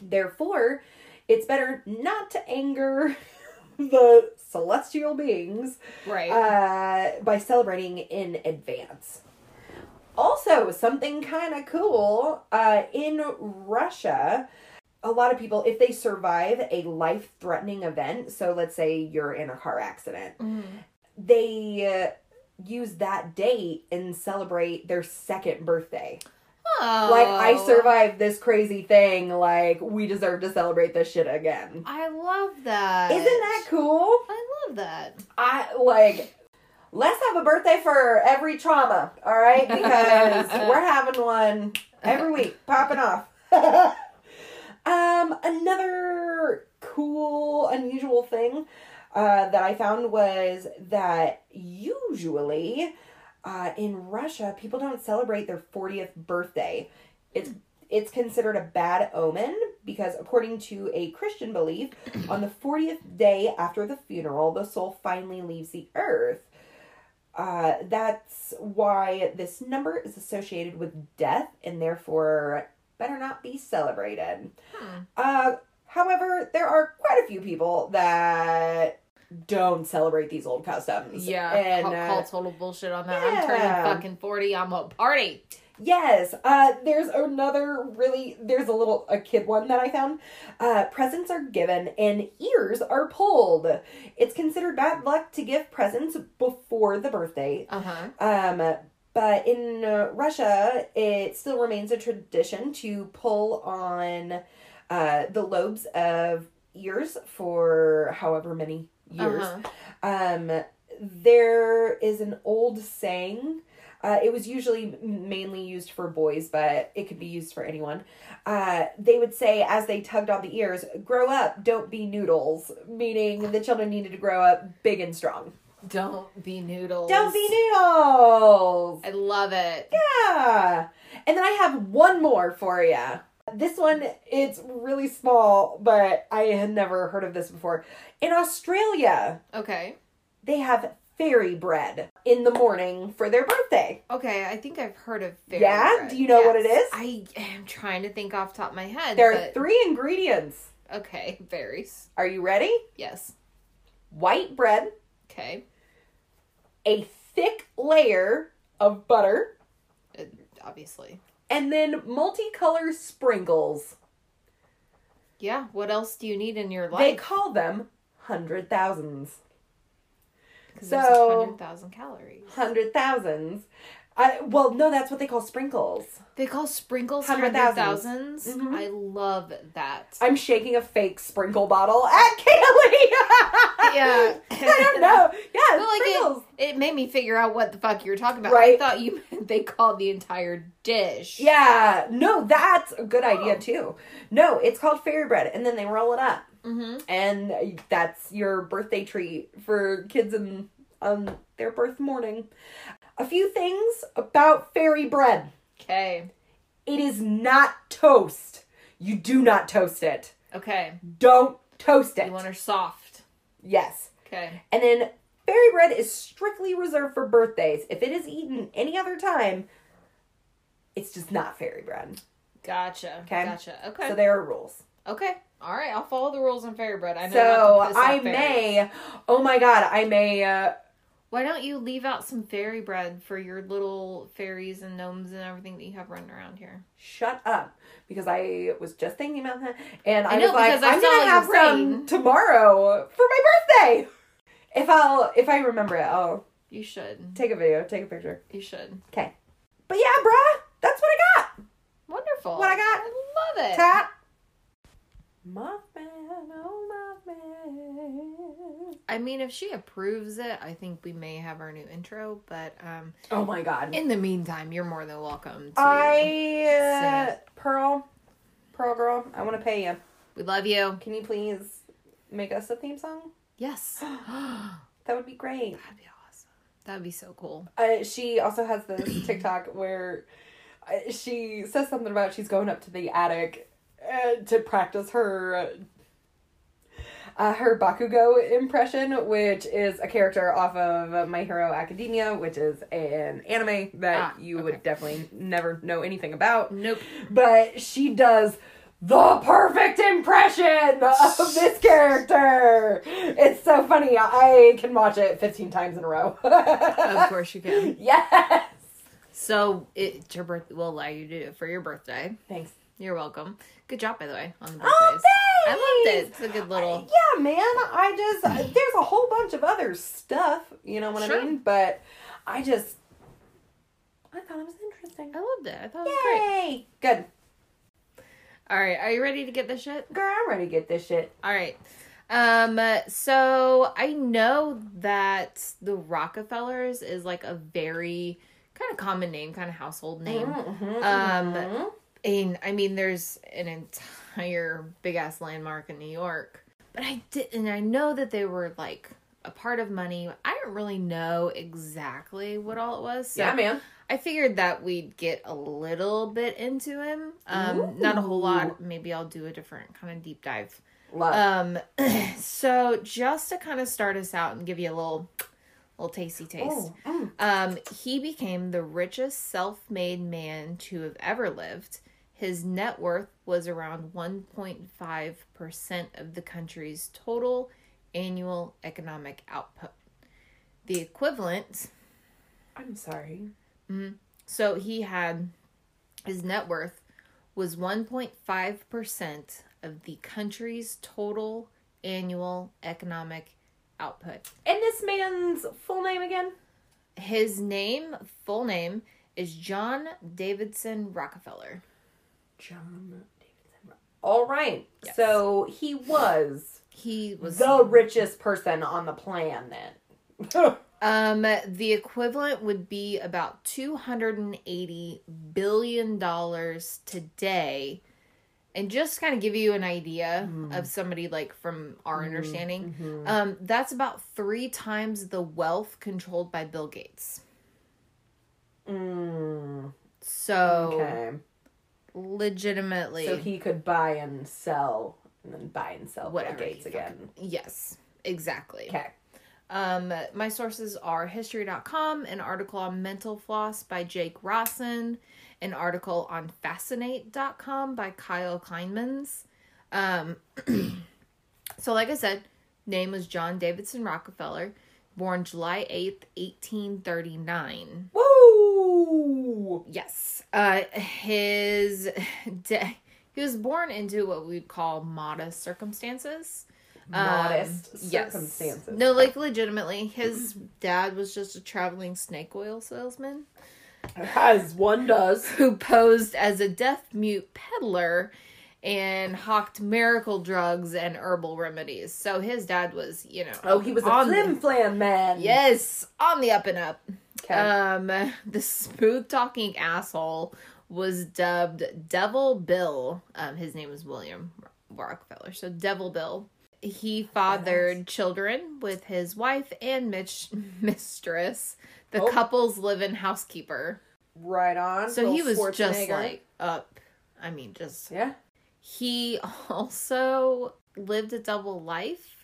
B: Therefore, it's better not to anger the celestial beings
A: right
B: uh, by celebrating in advance. Also, something kind of cool uh, in Russia, a lot of people, if they survive a life threatening event, so let's say you're in a car accident,
A: Mhm.
B: they uh, use that date and celebrate their second birthday.
A: oh.
B: Like, I survived this crazy thing, like, we deserve to celebrate this shit again.
A: I love that.
B: Isn't that cool?
A: I love that.
B: I like let's have a birthday for every trauma, all right? Because we're having one every week popping off. um another cool unusual thing uh, that I found was that usually uh, in Russia people don't celebrate their 40th birthday. It's it's considered a bad omen because according to a Christian belief, on the 40th day after the funeral, the soul finally leaves the earth. Uh, that's why this number is associated with death and therefore better not be celebrated.
A: Hmm.
B: Uh, however, there are quite a few people that don't celebrate these old customs.
A: Yeah,
B: and
A: call,
B: uh,
A: call total bullshit on that. I'm turning fucking forty. I'm a party.
B: Yes. Uh, there's another really there's a little a kid one that I found. Uh, presents are given and ears are pulled. It's considered bad luck to give presents before the birthday.
A: Uh huh.
B: Um, but in uh, Russia, it still remains a tradition to pull on uh, the lobes of ears for however many years.
A: Uh-huh.
B: Um, there is an old saying. Uh, it was usually mainly used for boys, but it could be used for anyone. Uh, they would say, as they tugged on the ears, grow up, don't be noodles, meaning the children needed to grow up big and strong.
A: Don't be noodles.
B: Don't be noodles!
A: I love it.
B: Yeah! And then I have one more for you. This one, it's really small, but I had never heard of this before. In Australia,
A: Okay.
B: they have fairy bread in the morning for their birthday.
A: Okay. I think I've heard of fairy
B: Yeah?
A: bread.
B: Do you know what it is?
A: I am trying to think off the top of my head.
B: There are three ingredients.
A: Okay. Berries.
B: Are you ready?
A: Yes.
B: White bread,
A: Okay.
B: a thick layer of butter,
A: Uh, obviously.
B: and then multicolor sprinkles.
A: Yeah. What else do you need in your life?
B: They call them hundred thousands.
A: Because
B: so-
A: there's hundred thousand calories.
B: Hundred thousands. I well, no, that's what they call sprinkles.
A: They call sprinkles
B: hundred thousands. Mhm.
A: I love that.
B: I'm shaking a fake sprinkle bottle at Kaylee.
A: Yeah.
B: I don't know. Yeah,
A: like
B: sprinkles.
A: it, it made me figure out what the fuck you were talking about.
B: Right.
A: I thought you meant they called the entire dish.
B: Yeah, no, that's a good idea too. No, it's called fairy bread, and then they roll it up,
A: Mm-hmm.
B: and that's your birthday treat for kids in on their birth morning. A few things about fairy bread:
A: Okay.
B: it is not toast. You do not toast it.
A: Okay.
B: Don't toast it.
A: You want her soft.
B: yes,
A: Okay.
B: and then fairy bread is strictly reserved for birthdays. If it is eaten any other time, It's just not fairy bread.
A: Gotcha.
B: Okay.
A: Gotcha. Okay.
B: So there are rules.
A: okay. All right. I'll follow the rules on fairy bread. I know
B: So
A: not to piss
B: I
A: fairies.
B: may, oh my god, I may. Uh,
A: Why don't you leave out some fairy bread for your little fairies and gnomes and everything that you have running around here?
B: shut up because I was just thinking about that, and I,
A: I know,
B: was like,
A: I
B: I'm
A: saw
B: gonna have some tomorrow for my birthday. If I'll, if I remember it, I'll
A: You should.
B: take a video, take a picture.
A: You should.
B: Okay. But yeah, bruh, that's what I got.
A: Wonderful.
B: What I got?
A: I love it.
B: Tat. Mothman, oh Mothman.
A: I mean, if she approves it, I think we may have our new intro. But um,
B: Oh my god.
A: in the meantime, you're more than welcome to.
B: I, uh, Pearl, Pearl girl, I want to pay you.
A: we love you.
B: Can you please make us a theme song?
A: Yes. That'd be great.
B: That would be
A: awesome. That'd be so cool.
B: Uh, she also has this TikTok where uh, she says something about she's going up to the attic uh, to practice her uh, her Bakugo impression, which is a character off of My Hero Academia, which is an anime that
A: Ah,
B: you
A: okay.
B: would definitely never know anything about.
A: Nope.
B: But she does the perfect impression of this character. It's so funny. I can watch it 15 times in a row.
A: Of course you can.
B: Yes.
A: So it your birthday. We'll allow you to do it for your birthday.
B: Thanks.
A: You're welcome. Good job, by the way, on the birthdays.
B: Oh,
A: I loved it. It's a good little.
B: Yeah, man. I just there's a whole bunch of other stuff. You know what
A: Sure.
B: I mean? But I just I thought it was interesting.
A: I loved it. I thought it was great.
B: Yay! Good,
A: All right, are you ready to get this shit?
B: girl. I'm ready to get this shit.
A: All right. Um, so I know that the Rockefellers is like a very kind of common name, kind of household name.
B: Mhm,
A: Um,
B: mhm.
A: And I mean, there's an entire big ass landmark in New York, but I did, and I know that they were like a part of money. I don't really know exactly what all it was. So
B: yeah, man.
A: I figured that we'd get a little bit into him. Um, not a whole lot. Maybe I'll do a different kind of deep dive.
B: Love.
A: Um, so just to kind of start us out and give you a little, little tasty taste.
B: Oh, mm.
A: Um, he became the richest self-made man to have ever lived. His net worth was around 1.5% of the country's total annual economic output. The equivalent,
B: I'm sorry.
A: Mm-hmm, so he had his net worth was 1.5% of the country's total annual economic output.
B: And this man's full name again?
A: His name, full name, is John Davidson Rockefeller.
B: John Davidson. All right.
A: Yes.
B: So he was
A: He was
B: the richest person on the planet.
A: um the equivalent would be about 280 billion dollars today. And just kind of give you an idea of somebody like from our understanding, um, that's about three times the wealth controlled by Bill Gates.
B: mm,
A: So
B: okay.
A: Legitimately
B: So he could buy and sell, and then buy and sell
A: Whatever
B: Gates again.
A: Yes, exactly.
B: Okay.
A: Um, my sources are history.com, an article on mental floss by Jake Rawson, an article on fascinate.com by Kyle Kleinmans. Um, so, like I said, name was John Davidson Rockefeller, born July 8th, 1839.
B: Woo!
A: Yes. Uh, his de- he was born into what we'd call modest circumstances. Um,
B: Modest
A: yes.
B: circumstances.
A: No, like legitimately, his dad was just a traveling snake oil salesman
B: As one does.
A: who posed as a deaf mute peddler and hawked miracle drugs and herbal remedies. So his dad was, you know,
B: Oh, he was a flim flam man.
A: Yes, on the up and up.
B: Okay.
A: Um, the smooth talking asshole was dubbed Devil Bill. Um, his name was William Rockefeller. So Devil Bill. He fathered children with his wife and Mitch mistress, the
B: Oh.
A: couple's live-in housekeeper.
B: right on.
A: So he was just like up. I mean, just
B: Yeah.
A: he also lived a double life.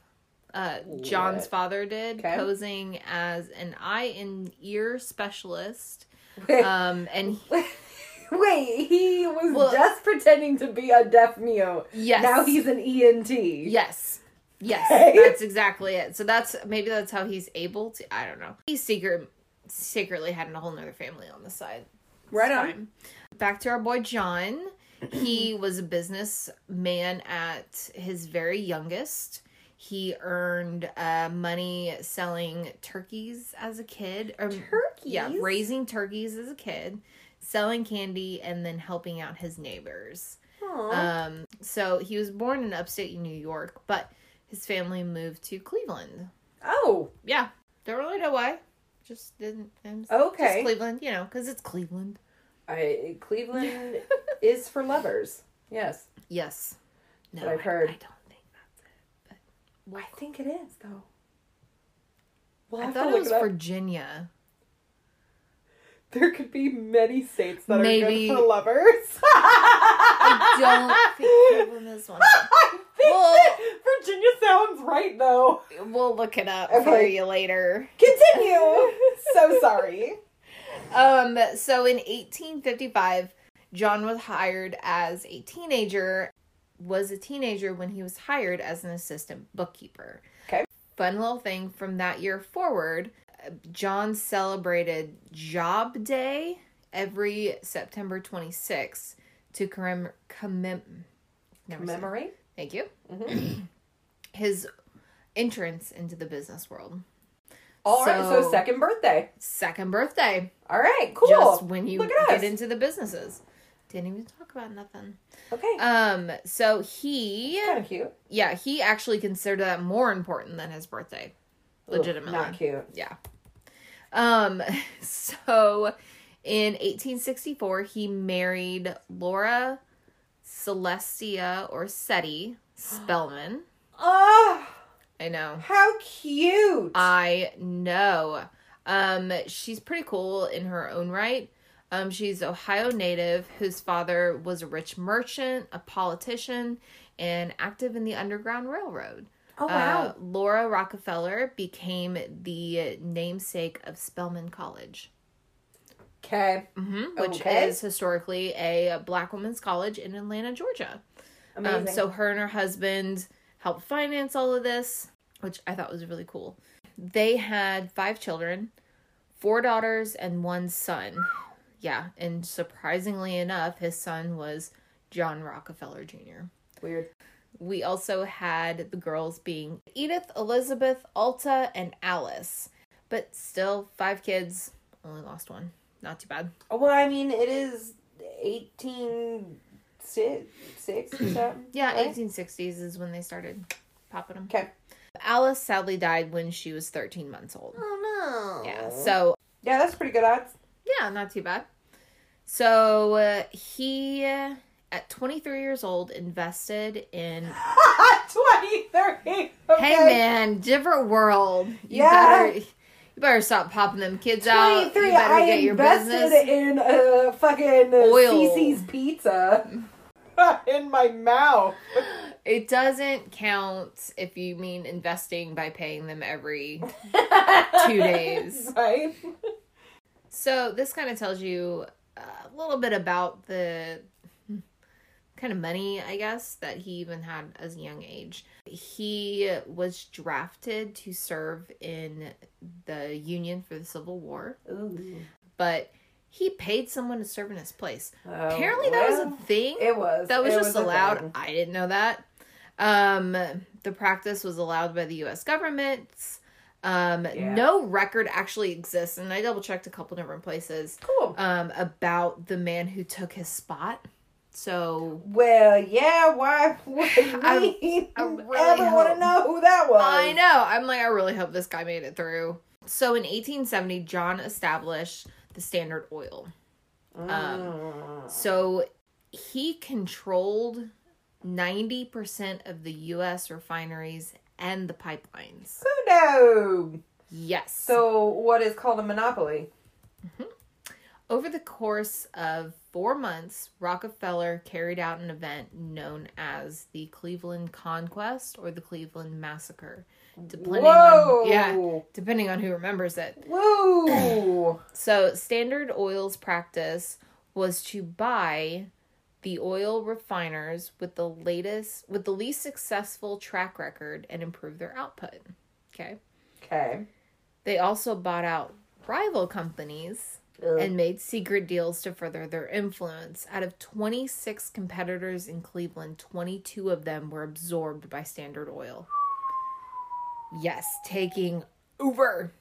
A: Uh, John's father did,
B: Okay.
A: posing as an eye and ear specialist. Um, and
B: Wait, he was
A: Well-
B: just pretending to be a deaf mute.
A: Yes.
B: Now he's an ENT.
A: Yes. Yes,
B: Okay.
A: that's exactly it. So that's maybe that's how he's able to. I don't know. He secret secretly had a whole nother family on the side.
B: Right on.
A: fine. Back to our boy John. He was a businessman at his very youngest. He earned uh, money selling turkeys as a kid. Or, Yeah, raising turkeys as a kid, selling candy, and then helping out his neighbors.
B: Aw.
A: Um, so he was born in upstate New York, but his family moved to Cleveland.
B: oh,
A: Yeah, don't really know why. Just didn't.
B: Okay.
A: Just Cleveland, you know, because it's Cleveland.
B: I, Cleveland is for lovers. Yes,
A: Yes. No,
B: I've
A: I-
B: heard.
A: I, that's it. But
B: I think it is though. We'll
A: I thought it was
B: up.
A: Virginia.
B: There could be many states that
A: Maybe-
B: are good for lovers.
A: I don't think Cleveland is one.
B: I think
A: Well-
B: Virginia sounds right though.
A: We'll look it up for you later.
B: Continue. so sorry.
A: Um, so in 1855, John was hired as a teenager, was a teenager when he was hired as an assistant bookkeeper.
B: Okay.
A: Fun little thing from that year forward, John celebrated Job Day every September 26th to commem- commem- never said.
B: Commemorate.
A: Thank you.
B: Mhm.
A: His entrance into the business world.
B: All right. So,
A: So-
B: second birthday.
A: Second birthday.
B: All right. Cool.
A: just when you get into the businesses. Didn't even talk about nothing.
B: okay.
A: Um, so he,
B: kind of cute.
A: yeah, he actually considered that more important than his birthday.
B: Ugh,
A: Legitimately.
B: not cute.
A: Yeah. Um, so in 1864, he married Laura Celestia or Cettie Spelman.
B: Oh,
A: I know.
B: how cute.
A: I know. Um, she's pretty cool in her own right. Um, she's Ohio native whose father was a rich merchant, a politician, and active in the Underground Railroad.
B: oh wow.
A: Uh, Laura Rockefeller became the namesake of Spelman College,
B: Okay.
A: hmm which
B: Okay.
A: is historically a black women's college in Atlanta, Georgia.
B: Amazing.
A: Um, so her and her husband helped finance all of this, which I thought was really cool. They had five children, four daughters and one son. Yeah, and surprisingly enough, his son was John Rockefeller Jr.
B: weird.
A: We also had the girls being Edith, Elizabeth, Alta, and Alice. But still, five kids, only lost one. Not too bad.
B: Oh, well, I mean, it is eighteen six six or something.
A: Yeah,
B: right?
A: 1860s is when they started popping them.
B: Okay.
A: Alice sadly died when she was 13 months old.
B: Oh no.
A: Yeah, so
B: yeah, that's pretty good odds.
A: Yeah, not too bad. So uh, he, uh, at 23 years old, invested in.
B: Twenty thirty. Okay.
A: Hey man, different world. You
B: Yeah.
A: better, you better stop popping them kids out. You
B: 23,
A: better
B: I
A: get your
B: invested
A: business.
B: in a fucking
A: Oil.
B: CC's pizza in my mouth.
A: It doesn't count if you mean investing by paying them every.
B: Two
A: days.
B: right?
A: So this kind of tells you a little bit about the kind of money, I guess, that he even had as a young age. He was drafted to serve in the Union for the Civil War, but he paid someone to serve in his place. Apparently, that was a thing.
B: Oh, It was.
A: that was just
B: a
A: allowed. I didn't know that. Um, the practice was allowed by the U.S. government. Um,
B: Yeah.
A: no record actually exists, and I double checked a couple different places
B: Cool.
A: um, about the man who took his spot. So
B: Well, yeah. Why would
A: I-
B: we
A: I really
B: ever want to know who that was?
A: I know. I'm like, I really hope this guy made it through. So in 1870, John established the Standard Oil. Um,
B: Mm.
A: So he controlled 90% of the U.S. refineries and the pipelines.
B: Who knows?
A: Yes.
B: So, what is called a monopoly? Mm-hmm.
A: Over the course of four months, Rockefeller carried out an event known as the Cleveland Conquest or the Cleveland Massacre. Depending
B: Whoa!
A: on yeah, depending on who remembers it.
B: Whoa!
A: So, Standard Oil's practice was to buy the oil refiners with the latest with the least successful track record and improve their output. Okay.
B: Okay.
A: They also bought out rival companies
B: Ugh.
A: and made secret deals to further their influence. Out of 26 competitors in Cleveland, 22 of them were absorbed by Standard Oil. Yes, taking over.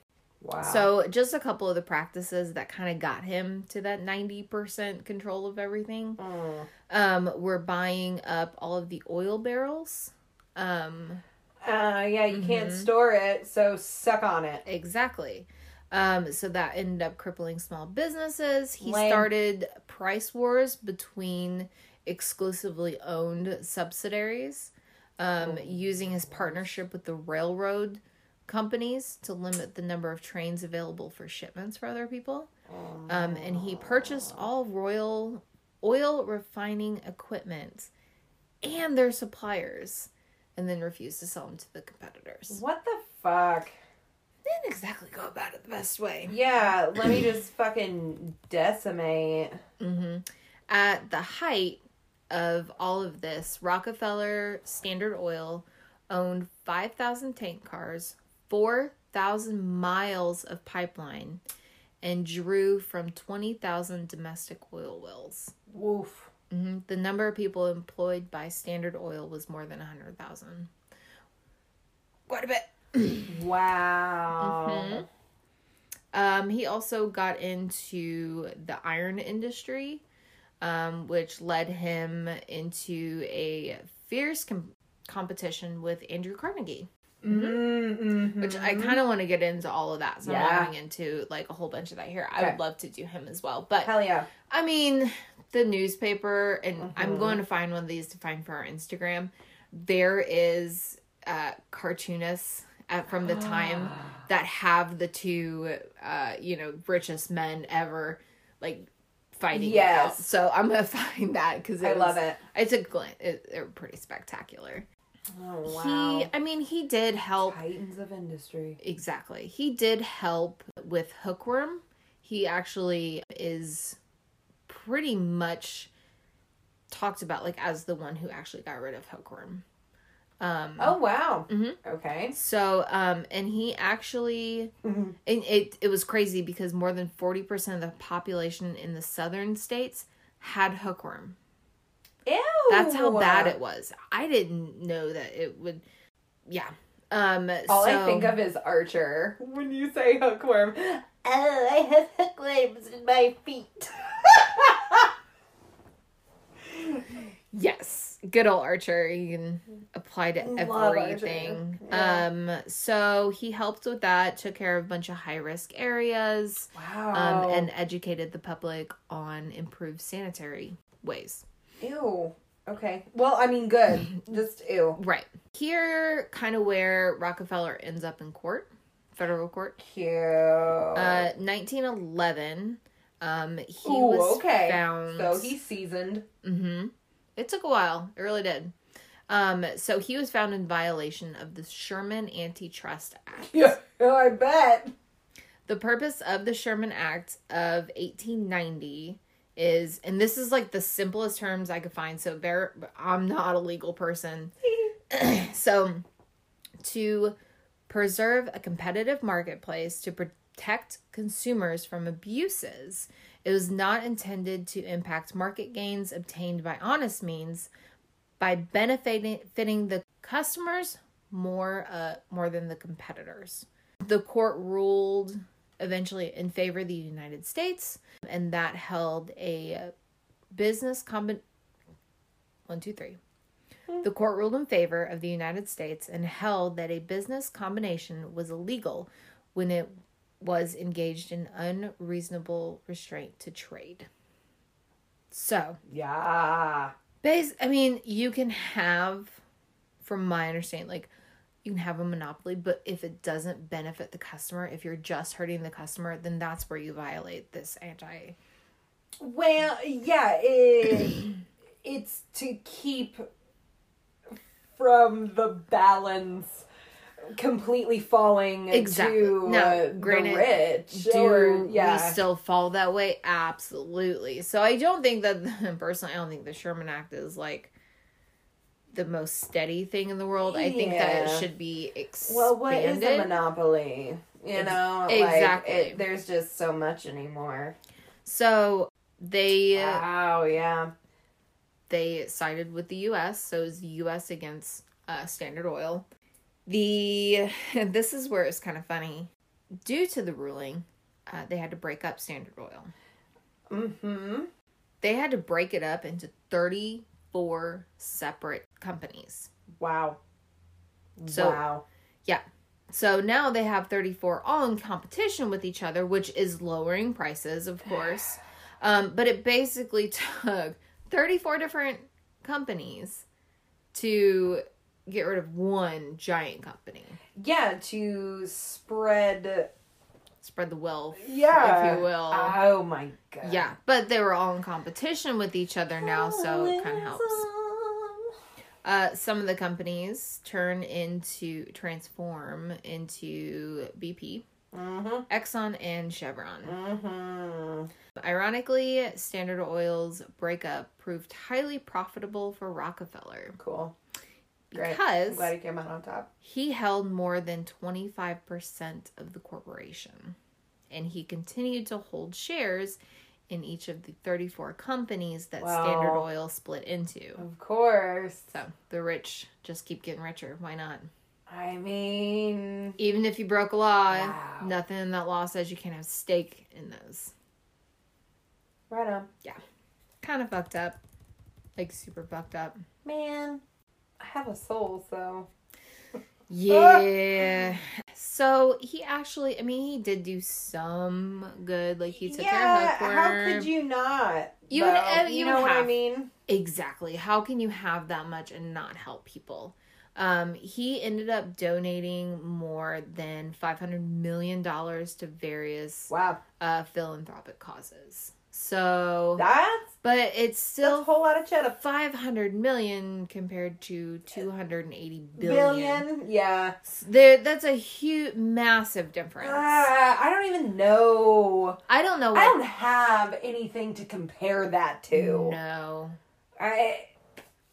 B: Wow.
A: So, just a couple of the practices that kind of got him to that 90% control of everything.
B: Mm.
A: Um, we're buying up all of the oil barrels. Um,
B: Uh, yeah, you can't
A: Mm-hmm.
B: store it, so suck on it.
A: Exactly. Um, so that ended up crippling small businesses. He
B: Lame.
A: started price wars between exclusively owned subsidiaries, um, using his partnership with the railroad companies to limit the number of trains available for shipments for other people. Um, and he purchased all Royal oil refining equipment and their suppliers, and then refused to sell them to the competitors.
B: What the fuck?
A: Didn't exactly go about it the best way.
B: Yeah, let me just fucking decimate.
A: hmm At the height of all of this, Rockefeller Standard Oil owned 5,000 tank cars, 4,000 miles of pipeline, and drew from 20,000 domestic oil wells.
B: Woof.
A: hmm The number of people employed by Standard Oil was more than 100,000. Quite a bit.
B: Wow.
A: Mhm. Um, he also got into the iron industry, um, which led him into a fierce com- competition with Andrew Carnegie,
B: Mm-hmm.
A: which I kind of want to get into all of that. So I'm going into like a whole bunch of that here. I
B: Okay.
A: would love to do him as well. But
B: Hell yeah.
A: I mean, the newspaper, and
B: Mm-hmm.
A: I'm going to find one of these to find for our Instagram. There is uh, cartoonists at, from the time that have the two, uh, you know, richest men ever like fighting. out.
B: Yes.
A: So I'm gonna find that because
B: I love it.
A: It's a glint. It, they're pretty spectacular.
B: Oh, wow.
A: He, I mean, he did help.
B: Titans of industry.
A: Exactly. He did help with Hookworm. He actually is pretty much talked about like as the one who actually got rid of Hookworm. Um
B: Oh, wow.
A: Mhm.
B: Okay.
A: so um and he actually
B: Mhm.
A: and it it was crazy because more than 40% of the population in the southern states had hookworm.
B: Ew.
A: That's how bad it was. I didn't know that it would yeah. Um
B: All
A: so,
B: I think of is Archer. When you say hookworm. Oh, I have hookworms in my feet.
A: Yes, good old Archer. You can apply to
B: Love
A: everything.
B: yeah.
A: Um, so he helped with that, took care of a bunch of high risk areas,
B: Wow.
A: um, and educated the public on improved sanitary ways.
B: Ew. Okay. Well, I mean, good. Just ew.
A: Right here, kind of where Rockefeller ends up in court, federal court.
B: Cute.
A: Uh, 1911. Um, he
B: Ooh,
A: was
B: okay.
A: found.
B: So he's seasoned.
A: Mm-hmm. It took a while. It really did. Um, so he was found in violation of the Sherman Antitrust Act.
B: Yeah. I bet.
A: The purpose of the Sherman Act of 1890 is, and this is like the simplest terms I could find. So bear, I'm not a legal person. so to preserve a competitive marketplace to protect consumers from abuses it was not intended to impact market gains obtained by honest means by benefiting the customers more uh, more than the competitors the court ruled eventually in favor of the united states and that held a business combi- one two three hmm. the court ruled in favor of the United States and held that a business combination was illegal when it was engaged in unreasonable restraint to trade. So,
B: Yeah.
A: base I mean, you can have from my understanding like you can have a monopoly, but if it doesn't benefit the customer, if you're just hurting the customer, then that's where you violate this anti
B: Well, yeah, it, it's to keep from the balance completely falling
A: Exactly.
B: to
A: Now,
B: uh,
A: granted,
B: the rich.
A: Do
B: or, yeah.
A: we still fall that way? Absolutely. So I don't think that personally, I don't think the Sherman Act is like the most steady thing in the world. I think that it should be expanded.
B: well, what is a monopoly? You know,
A: exactly.
B: Like, it, there's just so much anymore.
A: so they
B: Wow, yeah.
A: they sided with the U.S. So it was the U.S. against uh, Standard Oil. The this is where it's kind of funny. Due to the ruling, uh, they had to break up Standard Oil.
B: Mm-hmm.
A: They had to break it up into thirty-four separate companies.
B: Wow.
A: So-
B: wow. Yeah.
A: So now they have 34 all in competition with each other, which is lowering prices, of course. Um, but it basically took 34 different companies to get rid of one giant company.
B: Yeah, to spread.
A: Spread the wealth,
B: Yeah.
A: if you will.
B: Oh my god.
A: yeah, but they were all in competition with each other now, so it kind of helps. Uh, some of the companies turn into transform into BP,
B: Mm-hmm.
A: Exxon, and Chevron.
B: Mm-hmm.
A: Ironically, Standard Oil's breakup proved highly profitable for Rockefeller
B: Cool. Great. I'm
A: because
B: glad he came out on top.
A: he held more than 25% of the corporation and he continued to hold shares in each of the 34 companies that
B: Wow.
A: Standard Oil split into.
B: Of course.
A: So the rich just keep getting richer. Why not?
B: I mean,
A: Even if you broke a law,
B: Wow.
A: nothing in that law says you can't have stake in those.
B: right on. Yeah.
A: Kind of fucked up. Like super fucked up.
B: Man, I have a soul, so.
A: Yeah. so he actually, I mean, he did do some good. Like he took care
B: yeah,
A: of Hookworm.
B: how could you not?
A: You, would, uh,
B: you,
A: you
B: know
A: would
B: what I mean?
A: Exactly. How can you have that much and not help people? Um, he ended up donating more than five hundred million dollars to various
B: Wow,
A: uh, philanthropic causes. So,
B: that's
A: but it's
B: still a whole lot of cheddar.
A: five hundred million compared to two hundred and eighty billion.
B: Billion, yeah.
A: There, that's a huge, massive difference.
B: Uh, I don't even know.
A: I don't know. What,
B: I don't have anything to compare that to.
A: No,
B: I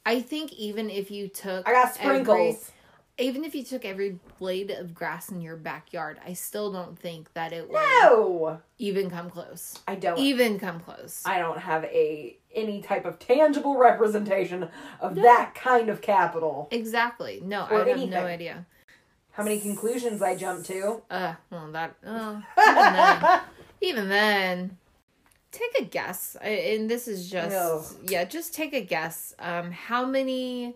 A: I think even if you took,
B: I got sprinkles.
A: Even if you took every blade of grass in your backyard, I still don't think that it would
B: No,
A: even come close.
B: I don't.
A: Even come close.
B: I don't have a any type of tangible representation of
A: No.
B: that kind of capital.
A: exactly. No, I have
B: anything.
A: no idea.
B: How many conclusions I jumped to?
A: Uh, well, that. Oh, even then, even then, take a guess. I- And this is just
B: No.
A: yeah, just take a guess. Um, how many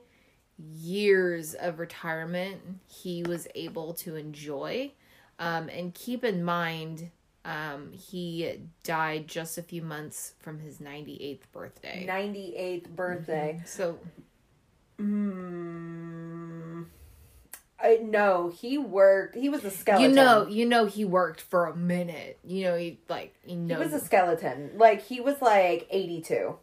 A: years of retirement he was able to enjoy? Um, and keep in mind, um, he died just a few months from his ninety eighth birthday.
B: Ninety eighth birthday.
A: So
B: Hmm. I no, he worked. He was a skeleton.
A: you know, you know, he worked for a minute. You know, he like you
B: he was a skeleton. Like he was like eighty two.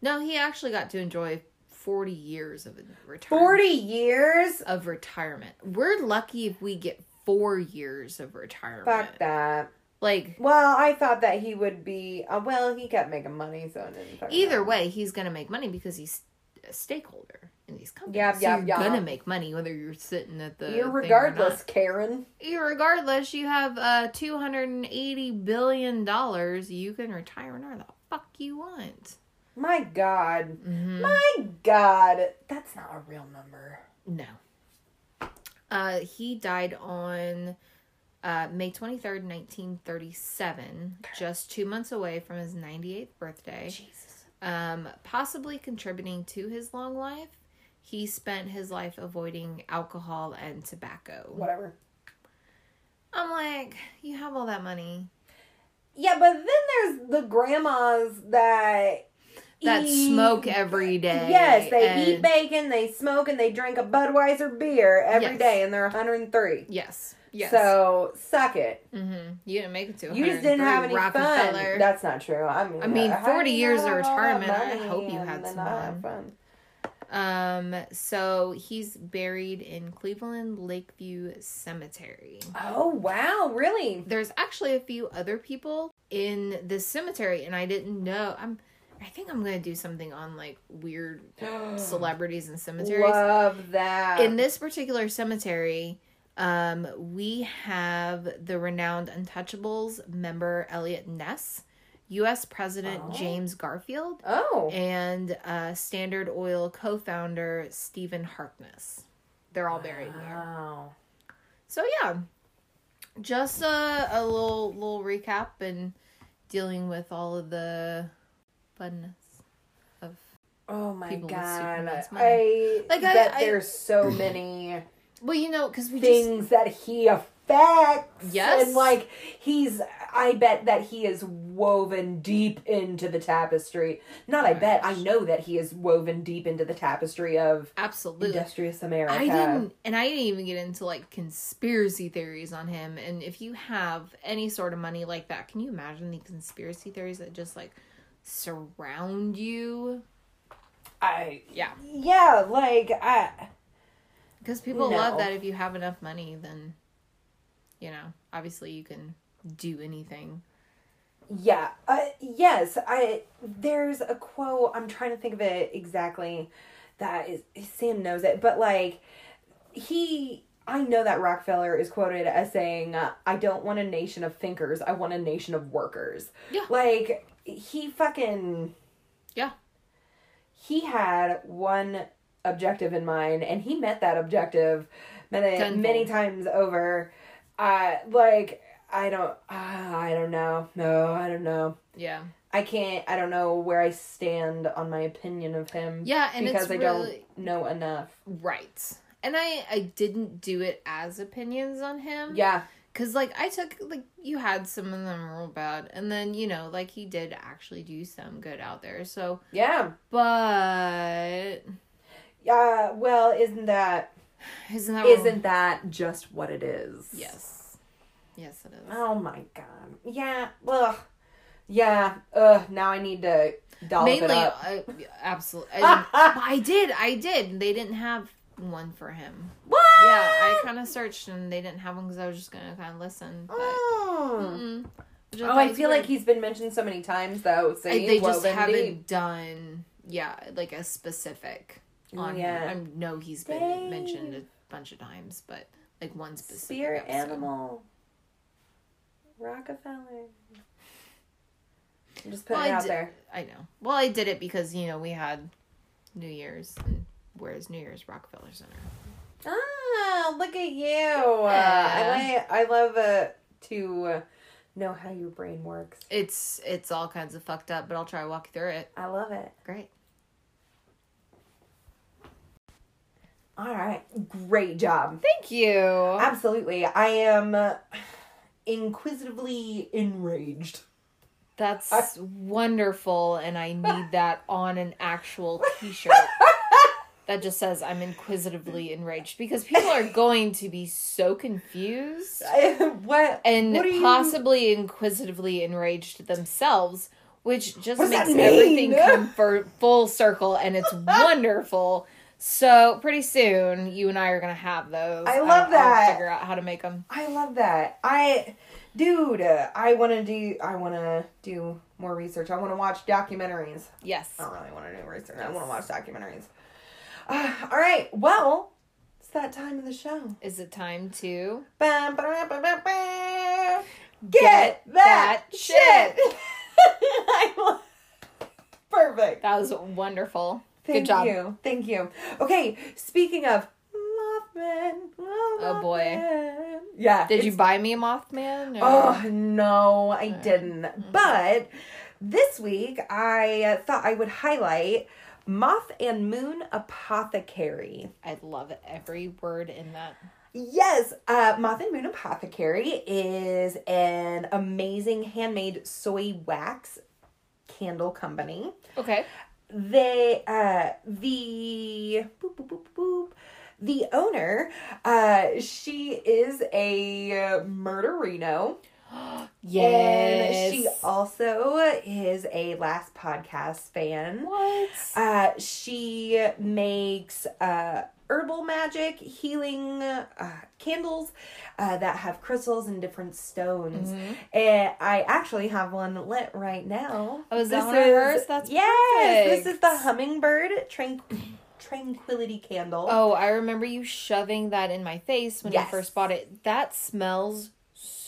A: No, he actually got to enjoy 40 years of retirement.
B: Forty years.
A: of retirement. We're lucky if we get 4 years of retirement.
B: Fuck that.
A: Like
B: Well, I thought that he would be. Uh, well, he kept making money, so
A: either way, he's going to make money because he's a stakeholder in these companies.
B: Yep,
A: so
B: yep,
A: you're going to make money whether you're sitting at the thing or
B: Irregardless, Karen.
A: not. Irregardless, you have uh 280 billion dollars you can retire whenever the fuck you want.
B: My God.
A: Mhm.
B: My God. That's not a real number.
A: No. Uh, he died on uh, May 23rd, 1937, just two months away from his 98th birthday.
B: Jesus.
A: Um, possibly contributing to his long life, he spent his life avoiding alcohol and tobacco.
B: Whatever.
A: I'm like, you have all that money.
B: Yeah, but then there's the grandmas that
A: That
B: eat-
A: smoke every day.
B: Yes, they
A: and-
B: eat bacon, they smoke, and they drink a Budweiser beer every day,
A: Yes.
B: and they're 103.
A: Yes. Yes.
B: So suck it.
A: hmm You didn't make it to
B: You just didn't have any fun. That's not true. I mean,
A: I mean, 40 years of
B: have all that
A: retirement, I hope you had some
B: have fun.
A: Um, so he's buried in Cleveland Lakeview Cemetery.
B: Oh wow, really?
A: There's actually a few other people in this cemetery, and I didn't know. I'm, I think I'm gonna do something on like weird celebrities and cemeteries.
B: Love that.
A: In this particular cemetery, um, we have the renowned Untouchables member Eliot Ness, U.S. President
B: Oh.
A: James Garfield,
B: oh,
A: and uh, Standard Oil co-founder Stephen Harkness. They're all buried there.
B: Wow.
A: So yeah, just a, a little little recap and dealing with all of the funness of
B: Oh my
A: People with
B: god.
A: Superman's
B: I
A: Like, I-
B: bet
A: I-
B: there's so many
A: well, you know, because we just
B: things that he affects.
A: Yes.
B: And like he's I bet that he is woven deep into the tapestry. Not I oh bet, I know that he is woven deep into the tapestry of
A: absolutely.
B: industrious America.
A: I didn't, and I didn't even get into like conspiracy theories on him. And if you have any sort of money like that, can you imagine the conspiracy theories that just like surround you?
B: I
A: Yeah,
B: yeah, like I
A: because people
B: No.
A: love that if you have enough money, then you know, obviously you can do anything.
B: Yeah. Uh, yes. I there's a quote. I'm trying to think of it exactly. That is Sam knows it, but like he. I know that Rockefeller is quoted as saying, "I don't want a nation of thinkers. I want a nation of workers."
A: Yeah.
B: Like he fucking.
A: Yeah.
B: He had one objective in mind, and he met that objective many
A: Tenfold.
B: many times over. Uh, like I don't. Uh, I don't know. No, I don't know.
A: Yeah,
B: I can't. I don't know where I stand on my opinion of him.
A: yeah, and
B: because I
A: really
B: don't know enough.
A: right. And I I didn't do it as opinions on him.
B: Yeah,
A: Cause like I took like you had some of them real bad, and then you know like he did actually do some good out there. So,
B: yeah,
A: but
B: yeah. Well, isn't that
A: isn't that
B: isn't that just what it is?
A: yes, yes it is.
B: Oh my god. Yeah. Ugh. Yeah. Ugh. Now I need to dollop it
A: Mainly,
B: up.
A: uh, absolutely. I, I did, I did. They didn't have one for him.
B: What?
A: Yeah, I kind of searched and they didn't have one because I was just gonna kind of listen. But
B: Oh. Oh, I feel
A: weird.
B: like he's been mentioned so many times though. So
A: I- they just haven't
B: deep.
A: done yeah like a specific oh, on
B: Yeah.
A: him. I know he's been
B: Dave.
A: mentioned a bunch of times, but like one specific
B: Spirit
A: episode.
B: animal. Rockefeller. I'm just
A: Well,
B: putting it out there.
A: I know. Well, I did it because you know we had New Year's, and where's New Year's Rockefeller Center?
B: Ah, look at you. Uh, I. I love uh, to uh, know how your brain works.
A: It's it's all kinds of fucked up, but I'll try to walk you through it.
B: I love it.
A: Great.
B: All right, great job.
A: Thank you.
B: Absolutely, I am uh, inquisitively enraged.
A: That's wonderful, and I need that on an actual T-shirt that just says "I'm inquisitively enraged" because people are going to be so confused
B: what
A: and
B: what are you-
A: possibly inquisitively enraged themselves, which just makes everything come for full circle, and it's wonderful. So pretty soon, you and I are gonna have those.
B: I
A: I'll-
B: love
A: I'll
B: that.
A: figure out how to make them.
B: I love that. I, dude, uh, I want to do. I want to do more research. I want to watch documentaries.
A: Yes.
B: I don't really want to do research. I want to watch documentaries. Uh, all right. Well, it's that time of the show.
A: Is it time to
B: Bam, ba-da, ba-ba, ba.
A: Get
B: Get that
A: that
B: shit. Love- Perfect.
A: That was wonderful.
B: Thank
A: Good job.
B: you. Thank you. Okay. Speaking of Mothman.
A: Oh, boy.
B: Mothman. Yeah.
A: Did you buy me a Mothman? or-
B: Oh no, I didn't. But this week I thought I would highlight Moth and Moon Apothecary.
A: I love every word in that.
B: Yes, uh, Moth and Moon Apothecary is an amazing handmade soy wax candle company.
A: Okay.
B: They uh the boop, boop, boop, boop, the owner uh she is a murderino
A: yes.
B: And she also is a Last Podcast fan.
A: what?
B: Uh, she makes uh, herbal magic healing uh, candles uh, that have crystals and different stones.
A: Mhm.
B: And I actually have one lit right now.
A: Oh, is that one of hers? That's
B: yes. This is the hummingbird tranq- tranquility candle.
A: Oh, I remember you shoving that in my face when
B: Yes.
A: you first bought it. That smells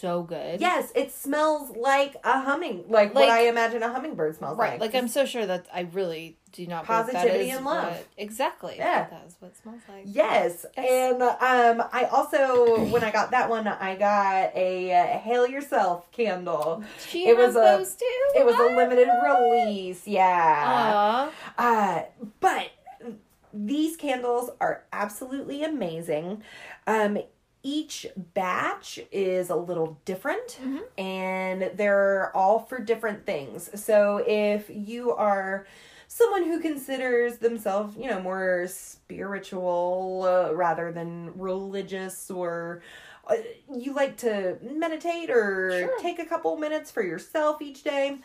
A: so good.
B: Yes, it smells like a humming, like, what I imagine a hummingbird smells
A: Right.
B: like.
A: Like I'm so sure that I really do not believe that
B: Positivity
A: is
B: and love.
A: what- exactly.
B: Yeah.
A: That is what it smells like.
B: Yes,
A: Yes.
B: and um, I also when I got that one, I got a uh, "Hail Yourself" candle.
A: She
B: It
A: has
B: was a-
A: too.
B: It was a limited release, yeah.
A: Aw.
B: Uh, but these candles are absolutely amazing. Um, each batch is a little different
A: Mhm.
B: and they're all for different things. So if you are someone who considers themselves, you know, more spiritual uh, rather than religious or uh, you like to meditate or
A: Sure.
B: take a couple minutes for yourself each day,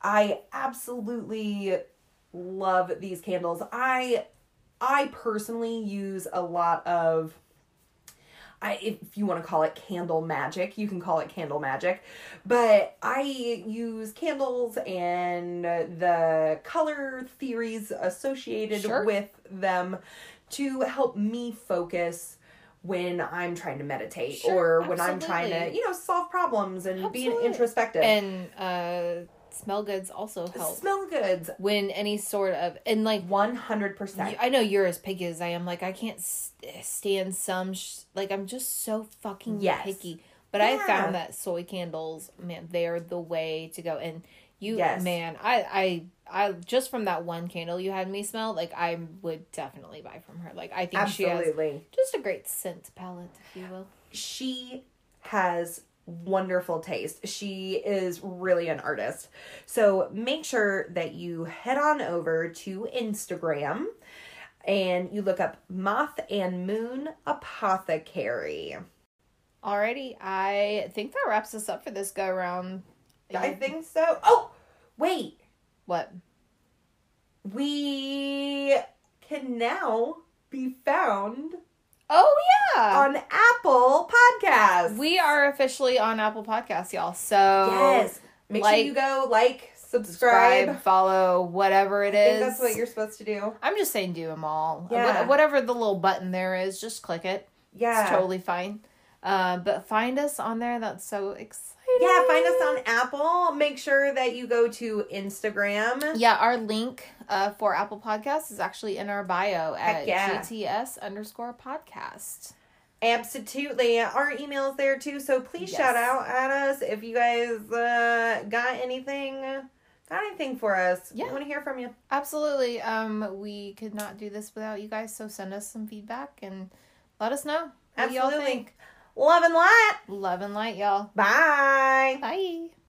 B: I absolutely love these candles. I I personally use a lot of I if you want to call it candle magic, you can call it candle magic. But I use candles and the color theories associated
A: Sure.
B: with them to help me focus when I'm trying to meditate
A: Sure,
B: or when I'm trying to, you know, solve problems and
A: Absolutely.
B: be introspective.
A: And uh smell goods also help.
B: Smell goods.
A: when any sort of and like
B: 100%.
A: You- I know you're as picky as I am. Like I can't st- stand some. Sh- like I'm just so fucking
B: Yes.
A: picky. But I found that soy candles, man, they're the way to go. And you,
B: Yes.
A: man, I, I, I just from that one candle you had me smell, like I would definitely buy from her. Like I think she has just a great scent palette, if you will.
B: she has wonderful taste. She is really an artist. So make sure that you head on over to Instagram and you look up Moth and Moon Apothecary.
A: Alrighty, I think that wraps us up for this go round.
B: I think so. Oh, wait.
A: What?
B: We can now be found
A: Oh yeah.
B: on Apple Podcasts.
A: we are officially on Apple Podcasts, y'all. So
B: Yes. Make
A: like-
B: sure you go like,
A: subscribe,
B: subscribe.
A: follow, whatever it
B: I
A: is.
B: think that's what you're supposed to do.
A: I'm just saying, do them all.
B: Yeah.
A: What- whatever the little button there is, just click it.
B: Yeah.
A: It's totally fine. Uh, but find us on there. That's so exciting.
B: Yeah, find us on Apple. Make sure that you go to Instagram.
A: Yeah, our link uh, for Apple Podcasts is actually in our bio
B: Heck
A: at
B: yeah.
A: GTS underscore podcast.
B: Absolutely. Our email is there too, so please
A: Yes.
B: shout out at us if you guys uh, got anything got anything for us.
A: Yeah.
B: We want to hear from you.
A: Absolutely. Um, we could not do this without you guys, so send us some feedback and let us know what
B: Absolutely. Love and light.
A: Love and light, y'all.
B: Bye.
A: Bye.